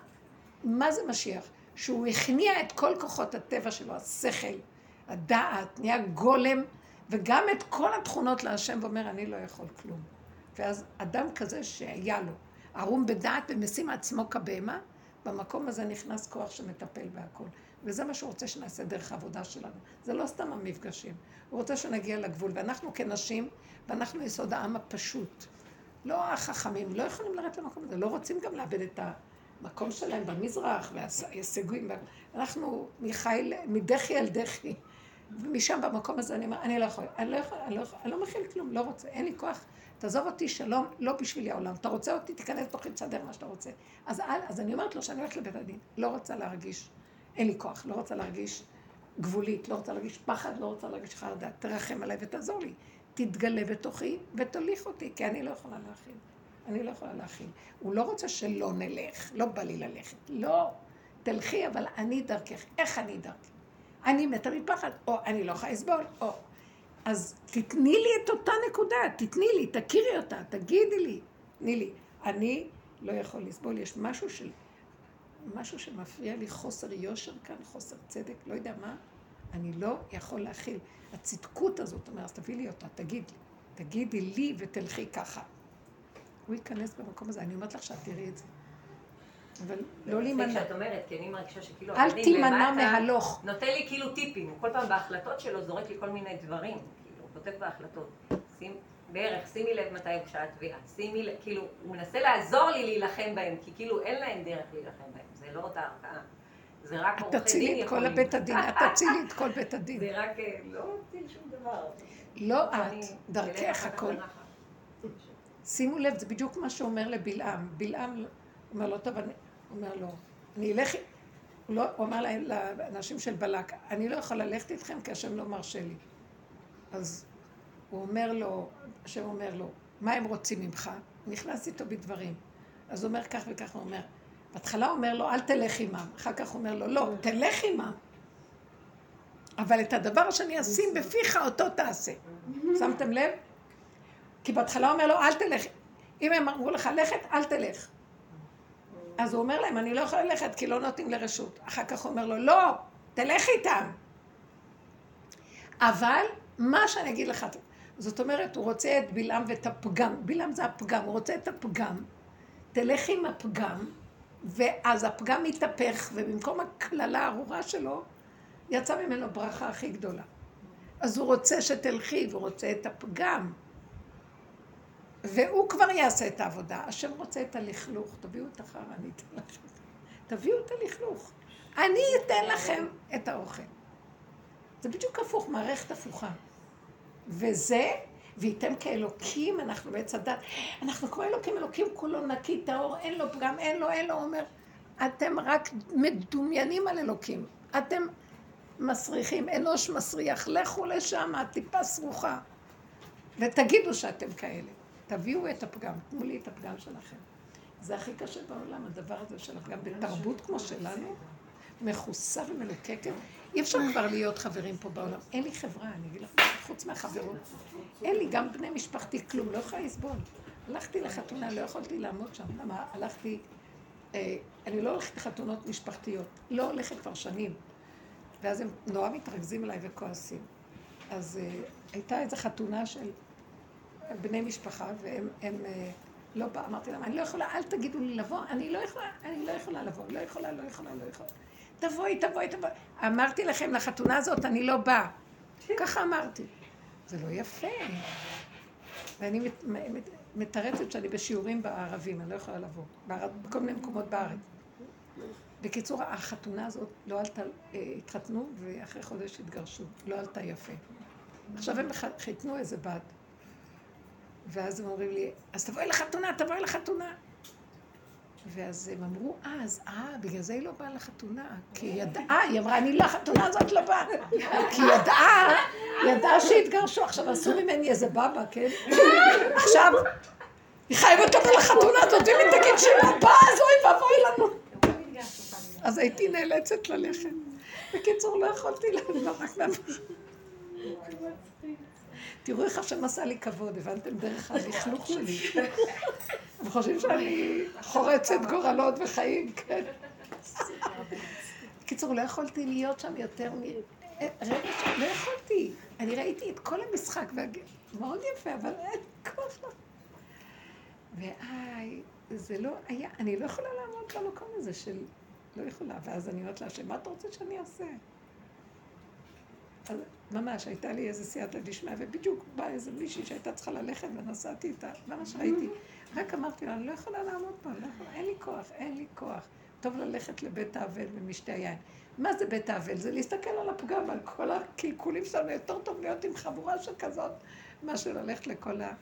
מה זה משיח? שהוא הכניע את כל כוחות הטבע שלו, השכל, הדעת, נהיה גולם, וגם את כל התכונות להשם, ואומר, אני לא יכול כלום. ואז אדם כזה שהיה לו, ערום בדעת ומשים עצמו כבהמה, במקום הזה נכנס כוח שמטפל בהכל. וזה מה שהוא רוצה שנעשה דרך העבודה שלנו. זה לא סתם המפגשים. הוא רוצה שנגיע לגבול. ואנחנו כנשים, ואנחנו יסוד העם הפשוט. לא החכמים, לא יכולים לרדת למקום הזה, לא רוצים גם לאבד את המקום שלהם במזרח, וההישגים. אנחנו מחיל, מדחי אל דחי. ומשם במקום הזה אני אומר, אני לא יכול, אני לא יכול, אני לא לא מכיל כלום, לא רוצה, אין לי כוח. תעזוב אותי, שלום, לא בשבילי העולם. אתה רוצה אותי, תיכנס תוכי, תסדר מה שאתה רוצה. אז, אז אני אומרת לו שאני הולכת לבית הדין, לא רוצה להרגיש, אין לי כוח, לא רוצה להרגיש גבולית, לא רוצה להרגיש פחד, לא רוצה להרגיש חרדה. תרחם עליי ותעזור לי. תתגלה בתוכי ותוליך אותי, כי אני לא יכולה להכיל. אני לא יכולה להכיל. הוא לא רוצה שלא נלך, לא בא לי ללכת. לא, תלכי, אבל אני דרכך. איך אני דרכך? אני מתה מפחד, או אני לא יכולה לסבול, או... אז תתני לי את אותה נקודה, תתני לי, תכירי אותה, תגידי לי, תני לי. אני לא יכול לסבול, יש משהו של... משהו שמפריע לי, חוסר יושר כאן, חוסר צדק, לא יודע מה, אני לא יכול להכיל. הצדקות הזאת, אומר, אז תביא לי אותה, תגיד לי, תגידי לי ותלכי ככה. הוא ייכנס במקום הזה, אני אומרת לך שאת תראי את זה. אבל לא להימנע. כשאת אומרת, כי אני מרגישה שכאילו... אל תימנע מהלוך. נותן לי כאילו טיפים, הוא כל פעם בהחלטות שלו זורק לי כל מיני דברים, כאילו, הוא כותב בהחלטות. שים, בערך, שימי לב מתי הוגשה התביעה, שימי לב, כאילו, הוא מנסה לעזור לי להילחם בהם, כי כאילו אין להם דרך להילחם בהם, זה לא אותה ערכאה. זה רק עורכי דין יכולים. את תצילי את כל בית הדין, את תצילי את כל בית הדין. זה רק, אה, לא מציל שום דבר. לא את, דרכך הכל. שימו לב, זה בדיוק מה שאומר לבלעם. בלעם אומר לו, טוב. אומר לו, אני אלך... הוא, לא, הוא אמר לאנשים של בלק, אני לא יכול ללכת איתכם כי השם לא מרשה לי. אז הוא אומר לו, השם אומר לו, מה הם רוצים ממך? נכנס איתו בדברים. אז הוא אומר כך וכך, הוא אומר, בהתחלה הוא אומר לו, אל תלך עמם. אחר כך הוא אומר לו, לא, תלך עמם. אבל את הדבר שאני אשים בפיך, אותו תעשה. שמתם לב? כי בהתחלה הוא אומר לו, אל תלך. אם הם אמרו לך לכת, אל תלך. אז הוא אומר להם, אני לא יכול ללכת כי לא נותנים לרשות. אחר כך הוא אומר לו, לא, תלך איתם. אבל מה שאני אגיד לך, זאת אומרת, הוא רוצה את בלעם ואת הפגם. בלעם זה הפגם, הוא רוצה את הפגם. תלך עם הפגם, ואז הפגם מתהפך, ובמקום הקללה הארורה שלו, יצא ממנו ברכה הכי גדולה. אז הוא רוצה שתלכי, והוא רוצה את הפגם. והוא כבר יעשה את העבודה. השם רוצה את הלכלוך. תביאו את החרא, אני אתן לכם. תביאו את הלכלוך. אני אתן לכם את האוכל. זה בדיוק הפוך, מערכת הפוכה. וזה, וייתם כאלוקים, אנחנו בעץ הדת, אנחנו כמו אלוקים, אלוקים כולו נקי, טהור, אין לו פגם, אין לו, אין לו, אומר, אתם רק מדומיינים על אלוקים. אתם מסריחים, אנוש מסריח, לכו לשם, טיפה סרוחה. ותגידו שאתם כאלה. תביאו את הפגם, תנו לי את הפגם שלכם. זה הכי קשה בעולם, הדבר הזה של הפגם. בתרבות כמו שלנו, מכוסה ומלוקקת, אי אפשר כבר להיות חברים פה בעולם. אין לי חברה, אני אגיד לך, חוץ מהחברות. אין לי גם בני משפחתי כלום, לא יכולה לסבול. הלכתי לחתונה, לא יכולתי לעמוד שם. למה? הלכתי... אה, אני לא הולכת לחתונות משפחתיות. לא הולכת כבר שנים. ואז הם נורא מתרכזים אליי וכועסים. אז אה, הייתה איזו חתונה של בני משפחה, והם הם, אה, לא בא, אמרתי להם, אני לא יכולה, אל תגידו לי לבוא, אני לא יכולה, אני לא יכולה לבוא, לא יכולה, לא יכולה, לא יכולה. תבואי, תבואי, תבואי. אמרתי לכם, לחתונה הזאת אני לא באה. ככה אמרתי. זה לא יפה. ואני מת, מת, מתרצת שאני בשיעורים בערבים, אני לא יכולה לבוא. בכל מיני מקומות בארץ. בקיצור, החתונה הזאת לא עלתה, אה, התחתנו ואחרי חודש התגרשו. לא עלתה יפה. עכשיו הם חיתנו איזה בת. ואז הם אומרים לי, אז תבואי לחתונה, תבואי לחתונה. ואז הם אמרו אז, אה, בגלל זה היא לא באה לחתונה. כי היא ידעה, היא אמרה, אני לחתונה הזאת לא באה. כי היא ידעה, ידעה שהתגרשו. עכשיו עשו ממני איזה בבא, כן? עכשיו, היא חייבת לבוא לחתונה הזאת, ואם היא תגיד שהיא לא באה, אז אוי ואבוי לנו. אז הייתי נאלצת ללכת. בקיצור, לא יכולתי לבוא רק מהפכה. תראו איך השם עשה לי כבוד, הבנתם? דרך הלכלוך שלי. וחושבים שאני חורצת גורלות וחיים, כן. קיצור, לא יכולתי להיות שם יותר מ... אה, רגע, לא יכולתי. אני ראיתי את כל המשחק, מאוד יפה, אבל אין כוח לך. ואיי, זה לא היה, אני לא יכולה לעמוד במקום הזה של לא יכולה. ואז אני אומרת לה, שמה אתה רוצה שאני אעשה? אז ממש, הייתה לי איזה סייעתא דשמיא, ובדיוק באה איזה מישהי שהייתה צריכה ללכת ונסעתי איתה, ממש ראיתי. רק אמרתי לה, אני לא יכולה לעמוד פה, לא יכולה, אין לי כוח, אין לי כוח. טוב ללכת לבית האבל ומשתה היין. מה זה בית האבל? זה להסתכל על הפגם, על כל הקלקולים שלנו, יותר טוב להיות עם חבורה שכזאת, מאשר ללכת לכל ה...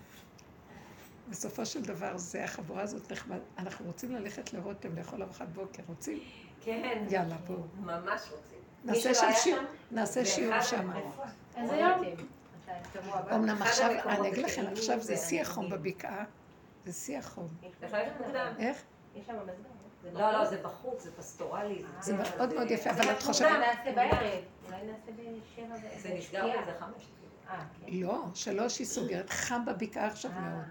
בסופו של דבר, זה החבורה הזאת נחמד. אנחנו רוצים ללכת לרותם לאכול ארוחת בוקר, רוצים? כן. יאללה, בואו. ממש רוצים. נעשה שם שיעור, נעשה שיעור שם. אז היום... אמנם עכשיו, אני אגיד לכם, עכשיו זה שיא החום בבקעה, זה שיא החום. איך? יש שם מזגן. לא, לא, זה בחוץ, זה פסטורלי. זה מאוד מאוד יפה, אבל את חושבת... אולי נעשה בערב. אולי נעשה בשבע ועשר. זה נסגר באיזה חמש. אה, כן. לא, שלוש היא סוגרת, חם בבקעה עכשיו אה, מאוד.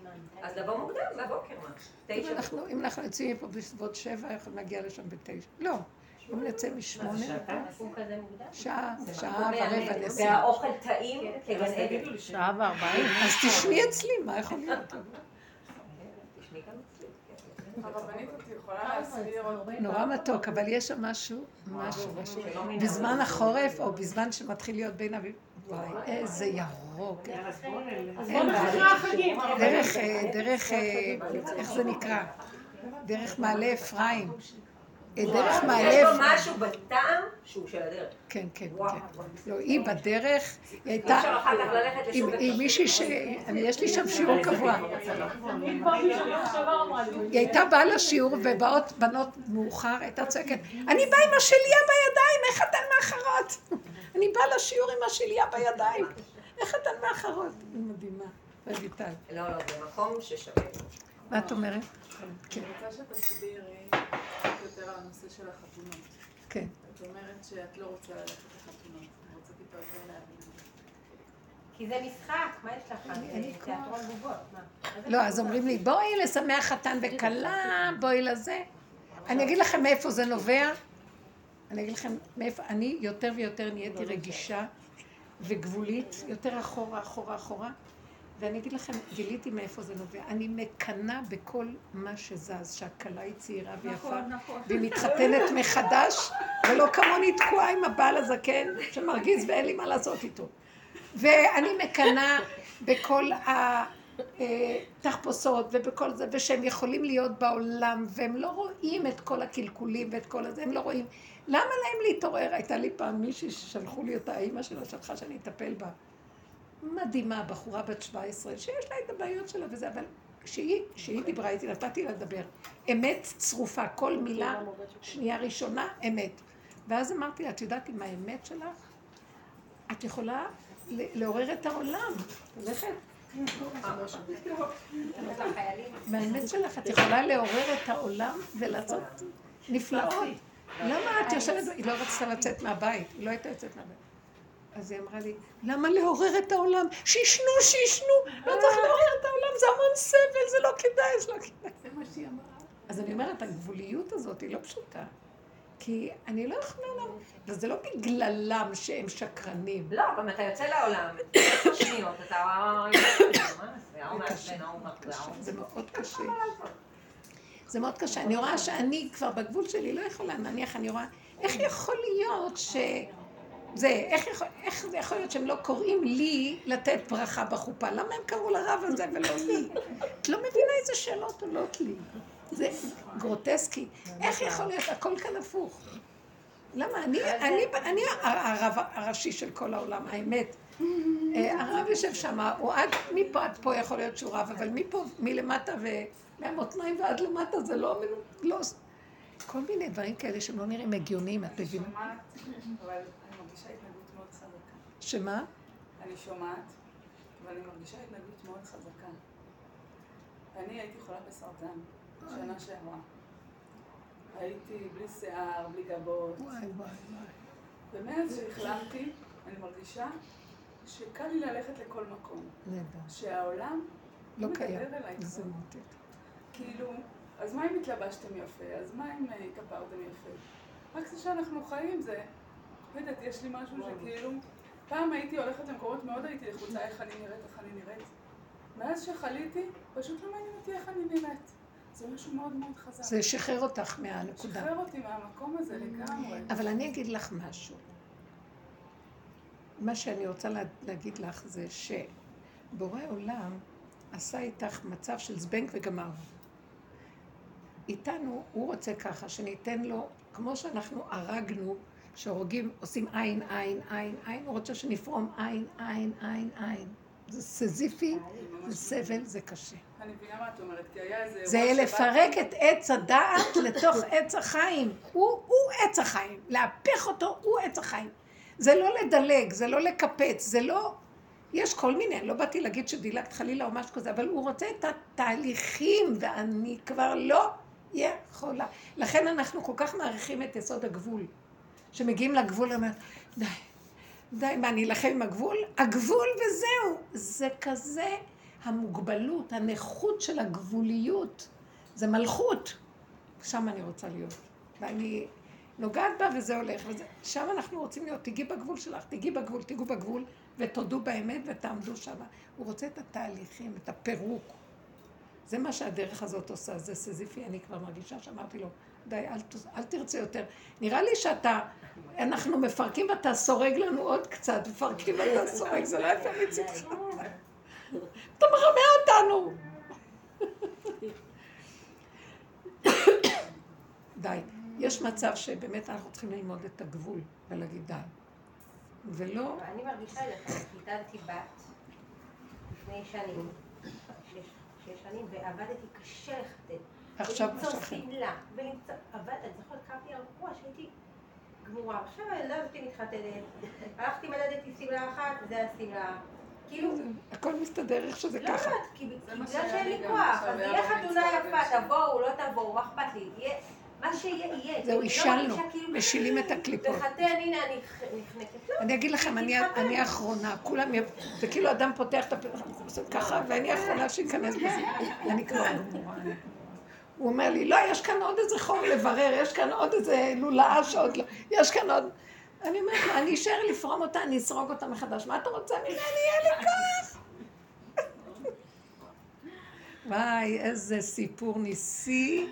זמן. אז לבוא מוקדם, בבוקר מה? אם אנחנו יוצאים מפה בסביבות שבע, יכולים להגיע לשם בתשע. לא, אם נצא משמונה? שעה, שעה ורבע. נסיעה. והאוכל טעים כגן עדן. שעה וארבעים. אז תשמעי אצלי, מה יכול להיות? כן. נורא מתוק, אבל יש שם משהו, משהו, משהו. מן בזמן. החורף, או בזמן שמתחיל להיות בין אביב... וואי, איזה ירוק. החגים. דרך, אה, דרך, אה, איך זה נקרא? דרך מעלה אפרים. אה, דרך יש מעלה לו. משהו בטעם שהוא של הדרך. כן, כן. כן. לא, היא בדרך, היא הייתה, אפשר אחר כך ללכת עם לשוק עם מישהי ש... יש לי שם שיעור קבוע. לי. היא הייתה באה לשיעור ובאות בנות מאוחר, הייתה צועקת, אני באה עם השליה בידיים, איך אתן מאחרות? אני באה לשיעור עם השליה בידיים, איך אתן מאחרות? היא מדהימה, רויטל. לא, לא, זה מקום ששווה. מה את אומרת? כן, אני רוצה שתסבירי יותר על הנושא של החתונות. כן. את אומרת שאת לא רוצה ללכת לחתונות. אני רוצה טיפה יותר להבין את. כי זה משחק, מה יש לך? תיאטרון בובות, מה? לא, אז? אומרים לי, בואי לשמח חתן וכלה, בואי לזה. אני אגיד לכם מאיפה זה נובע. אני אגיד לכם מאיפה, אני יותר ויותר נהייתי רגישה וגבולית, יותר אחורה, אחורה, אחורה. ואני אגיד לכם, גיליתי מאיפה זה נובע. אני מקנאה בכל מה שזז, שהכלה היא צעירה ויפה, נכון, נכון. והיא מתחתנת מחדש, ולא כמוני תקועה עם הבעל הזקן, שמרגיז ואין לי מה לעשות איתו. ואני מקנאה בכל התחפושות ובכל זה, ושהם יכולים להיות בעולם, והם לא רואים את כל הקלקולים ואת כל הזה, הם לא רואים. למה להם להתעורר? הייתה לי פעם מישהי ששלחו לי אותה, האימא שלה שלחה שאני אטפל בה. מדהימה, בחורה בת 17, שיש לה את הבעיות שלה וזה, אבל כשהיא, כשהיא דיברה איתי, נתתי לה לדבר. אמת צרופה, כל מילה, שנייה ראשונה, אמת. ואז אמרתי לה, את יודעת עם האמת שלך? את יכולה לעורר את העולם. ללכת מהאמת שלך, את יכולה לעורר את העולם ולעשות נפלאות. למה את יושבת, היא לא רצתה לצאת מהבית, היא לא הייתה יוצאת מהבית. אז היא אמרה לי, למה לעורר את העולם? שישנו, שישנו, לא צריך לעורר את העולם, זה המון סבל, זה לא כדאי, זה לא כדאי. זה מה שהיא אמרה. אז אני אומרת, הגבוליות הזאת היא לא פשוטה. כי אני לא יכולה לעמוד, וזה לא בגללם שהם שקרנים. לא, גם אתה יוצא לעולם, שניות, אתה... זה מאוד קשה. זה מאוד קשה. אני רואה שאני כבר בגבול שלי לא יכולה, נניח אני רואה, איך יכול להיות ש... זה, איך יכול, איך זה יכול להיות שהם לא קוראים לי לתת ברכה בחופה? למה הם קראו לרב הזה ולא לי? את לא מבינה איזה שאלות עולות לי. זה גרוטסקי. איך יכול להיות הכל כאן הפוך? למה? אני, אני, אני הרב הראשי של כל העולם, האמת. אה, הרב יושב שם, הוא עד מפה עד פה יכול להיות שהוא רב, אבל מפה, מלמטה ומהמותניים ועד למטה זה לא, לא... כל מיני דברים כאלה שהם לא נראים הגיוניים, את מבינה? שומעת, אבל אני מרגישה התנגדות מאוד חזקה. שמה? אני שומעת, אבל אני מרגישה התנגדות מאוד חזקה. אני הייתי חולה בסרטן שנה שעברה. הייתי בלי שיער, בלי גבות. וואי וואי וואי. ומאז שהחלמתי, אני מרגישה שקל לי ללכת לכל מקום. נהדר. שהעולם לא מדבר קיים. אליי זה כבר. כאילו, אז מה אם התלבשתם יפה? אז מה אם אה, התאפרתם יפה? רק זה שאנחנו חיים זה, לא יודעת, יש לי משהו שכאילו, פעם הייתי הולכת למקומות מאוד הייתי לחוצה איך אני נראית, איך אני נראית. מאז שחליתי, פשוט לא מעניין אותי איך אני נראית. זה משהו מאוד מאוד חזק. זה שחרר אותך מהנקודה. שחרר אותי מהמקום הזה לגמרי. אבל אני אגיד לך משהו. מה שאני רוצה לה- להגיד לך זה שבורא עולם עשה איתך מצב של זבנג וגמר. איתנו, הוא רוצה ככה, שניתן לו, כמו שאנחנו הרגנו, שהורגים, עושים עין, עין, עין, עין, הוא רוצה שנפרום עין, עין, עין, עין. זה סזיפי, זה סבל, זה קשה. אני מבינה מה את אומרת, כי היה איזה... זה לפרק את עץ הדעת לתוך עץ החיים. הוא, הוא עץ החיים. להפך אותו, הוא עץ החיים. זה לא לדלג, זה לא לקפץ, זה לא... יש כל מיני, לא באתי להגיד שדילגת חלילה או משהו כזה, אבל הוא רוצה את התהליכים, ואני כבר לא יכולה. לכן אנחנו כל כך מעריכים את יסוד הגבול. שמגיעים לגבול, אומרת, די, די, מה, אני אלחם עם הגבול? הגבול וזהו. זה כזה המוגבלות, הנכות של הגבוליות. זה מלכות. שם אני רוצה להיות. ואני נוגעת בה וזה הולך. וזה, שם אנחנו רוצים להיות. תיגעי בגבול שלך, תיגעי בגבול, תיגעו בגבול, ותודו באמת ותעמדו שם. הוא רוצה את התהליכים, את הפירוק. זה מה שהדרך הזאת עושה, זה סזיפי. אני כבר מרגישה שאמרתי לו, די, אל, אל תרצה יותר. נראה לי שאתה, אנחנו מפרקים ואתה סורג לנו עוד קצת, מפרקים ואתה סורג, זה לא יפה מצדך. אתה מרמה אותנו. די. יש מצב שבאמת אנחנו צריכים ללמוד את הגבול ולהגיד די. ולא, אני מרגישה לך, גידלתי בת לפני שנים, שש שנים, ועבדתי קשה לחתן. עכשיו ולמצוא משהו אחר. שמלה, ולמצוא, עבד, אני זוכרת, קמתי על רוח שהייתי גמורה. עכשיו הילדה הזאתי מתחתנת, הלכתי מדדתי שמלה אחת, זה השמלה. כאילו, הכל מסתדר איך שזה לא ככה. יודעת, כי מה בגלל שאין לי כוח, אז היה יהיה בר חתונה יפה, תבואו, לא תבואו, מה אכפת לי? מה שיהיה, יהיה. זהו, לא אישלנו, מרגישה כאילו, משילים את הקליפות. לחתן, הנה אני נחנקת. לא, אני אגיד לכם, אני, האחרונה, כולם, זה כאילו אדם פותח את הפה, עושה ככה, ואני האחרונה שייכנס בזה. אני כבר גמורה. אני- הוא אומר לי, לא, יש כאן עוד איזה חור לברר, יש כאן עוד איזה לולאה שעוד לא, יש כאן עוד... אני אומרת לו, אני אשאר לפרום אותה, אני אסרוג אותה מחדש. מה אתה רוצה ממני? יהיה לי כוח. וואי, איזה סיפור ניסי.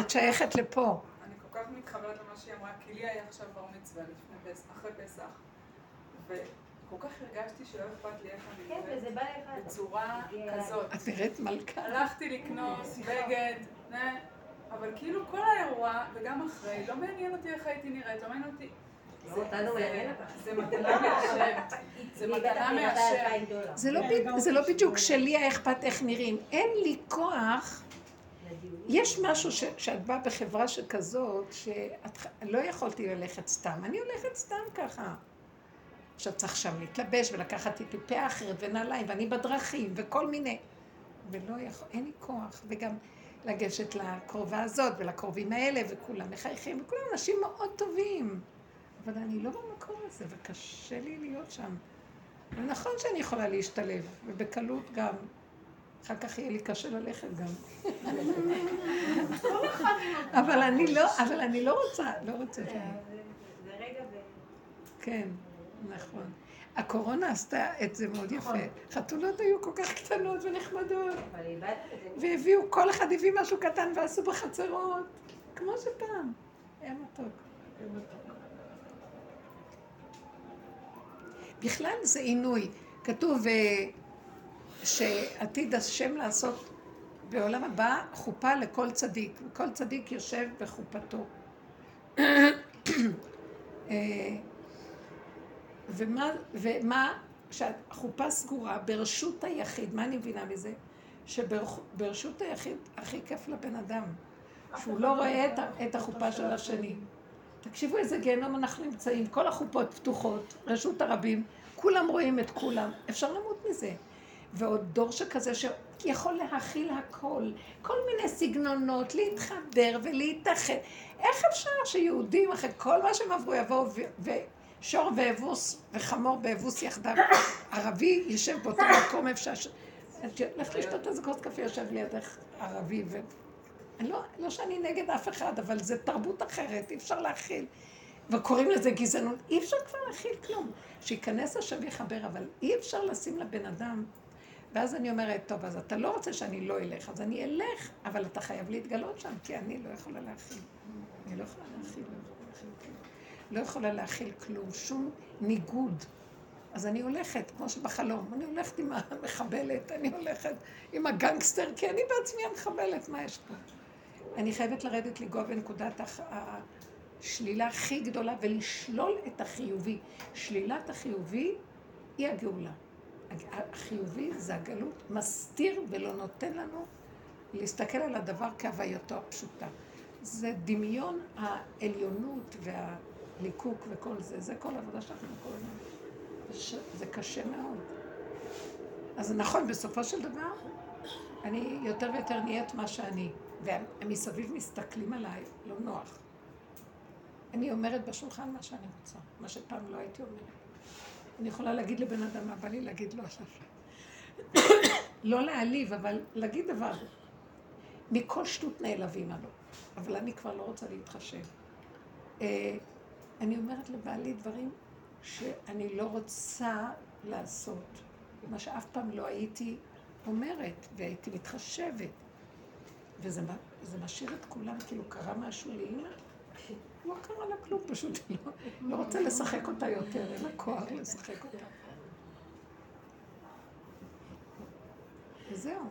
את שייכת לפה. אני כל כך מתחברת למה שהיא אמרה, כי לי היה עכשיו בר מצווה לפני פסח, אחרי פסח, וכל כך הרגשתי שלא אכפת לי איך אני כן, נראית וזה בא לבד. בצורה. כזאת. את נראית מלכה. הלכתי לקנות בגד, נה, אבל כאילו כל האירוע, וגם אחרי, לא מעניין אותי איך הייתי נראית, לא מעניין אותי... לא, זה- מתנה מהשם. זה מתנה מהשם. זה לא, זה לא בדיוק שלי היה אכפת איך נראים. אין לי כוח. יש משהו ש, שאת באה בחברה שכזאת, שאת לא יכולתי ללכת סתם. אני הולכת סתם ככה. עכשיו צריך שם להתלבש ולקחת איתי פאה אחרת ונעליים, ואני בדרכים וכל מיני. ולא יכול, אין לי כוח. וגם לגשת לקרובה הזאת ולקרובים האלה, וכולם מחייכים, וכולם אנשים מאוד טובים. אבל אני לא במקום הזה, וקשה לי להיות שם. ונכון שאני יכולה להשתלב, ובקלות גם. אחר כך יהיה לי קשה ללכת גם. אבל אני לא, אבל אני לא רוצה, לא רוצה. זה רגע. כן, נכון. הקורונה עשתה את זה מאוד יפה. חתונות היו כל כך קטנות ונחמדות. והביאו, כל אחד הביא משהו קטן ועשו בחצרות, כמו שפעם. היה מתוק. היה מתוק. בכלל זה עינוי. כתוב אה, שעתיד השם לעשות בעולם הבא חופה לכל צדיק, וכל צדיק יושב בחופתו. אה, ומה, ומה, כשהחופה סגורה, ברשות היחיד, מה אני מבינה מזה? שברשות היחיד הכי כיף לבן אדם, שהוא לא רואה את, את החופה של השני. תקשיבו איזה גיהנום אנחנו נמצאים, כל החופות פתוחות, רשות הרבים, כולם רואים את כולם, אפשר למות מזה. ועוד דור שכזה שיכול להכיל הכל, כל מיני סגנונות, להתחבר ולהתאחד. איך אפשר שיהודים אחרי כל מה שהם עברו יבואו ושור ואבוס וחמור באבוס יחדיו, ערבי יישב באותו מקום אפשר ש... הולכת לשתות איזה כוס קפה, יושב לידך ערבי, ו... לא, לא שאני נגד אף אחד, אבל זה תרבות אחרת, אי אפשר להכיל. וקוראים לזה גזענות, אי אפשר כבר להכיל כלום. שייכנס השם ויחבר, אבל אי אפשר לשים לבן אדם. ואז אני אומרת, טוב, אז אתה לא רוצה שאני לא אלך, אז אני אלך, אבל אתה חייב להתגלות שם, כי אני לא יכולה להכיל. אני לא יכולה להכיל, לא יכולה להכיל כלום. לא שום ניגוד. אז אני הולכת, כמו שבחלום, אני הולכת עם המחבלת, אני הולכת עם הגנגסטר, כי אני בעצמי המחבלת, מה יש פה? אני חייבת לרדת לגוע בנקודת השלילה הכי גדולה ולשלול את החיובי. שלילת החיובי היא הגאולה. החיובי זה הגלות, מסתיר ולא נותן לנו להסתכל על הדבר כהווייתו הפשוטה. זה דמיון העליונות והליקוק וכל זה, זה כל העבודה שאנחנו קוראים. זה קשה מאוד. אז נכון, בסופו של דבר, אני יותר ויותר נהיית מה שאני, ומסביב מסתכלים עליי, לא נוח. אני אומרת בשולחן מה שאני רוצה, מה שפעם לא הייתי אומרת. אני יכולה להגיד לבן אדם מה בא לי להגיד לו עכשיו. לא להעליב, אבל להגיד דבר. מכל שטות נעלבים עלו. אבל אני כבר לא רוצה להתחשב. אה, אני אומרת לבעלי דברים שאני לא רוצה לעשות, מה שאף פעם לא הייתי אומרת, והייתי מתחשבת. וזה משאיר את כולם, כאילו קרה משהו לאימא, לא קרה לה כלום, פשוט היא לא, לא רוצה לשחק אותה יותר, אין לה כוח לשחק אותה. וזהו.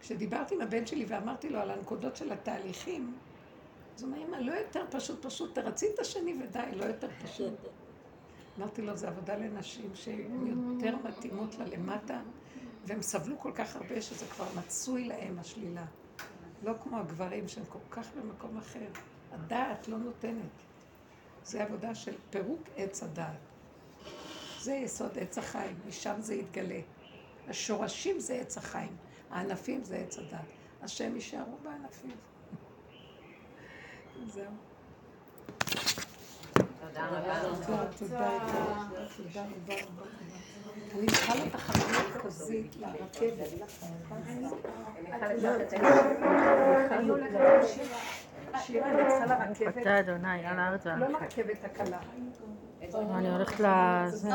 כשדיברתי עם הבן שלי ואמרתי לו על הנקודות של התהליכים, אז הוא אומר, אמא, לא יותר פשוט, פשוט תרצי את השני ודי, לא יותר פשוט. אמרתי לו, זה עבודה לנשים שהן יותר מתאימות לה למטה, והם סבלו כל כך הרבה שזה כבר מצוי להם, השלילה. לא כמו הגברים שהם כל כך במקום אחר. הדעת לא נותנת. זה עבודה של פירוק עץ הדעת. זה יסוד עץ החיים, משם זה יתגלה. השורשים זה עץ החיים, הענפים זה עץ הדעת. השם יישארו בענפים. זהו. תודה רבה. תודה. אני צריכה לתחנה מרכזית, לרכבת. שירה, אני צריכה לרכבת. אתה אדוני, על הארץ לא לרכבת הקלה. אני הולכת לזה.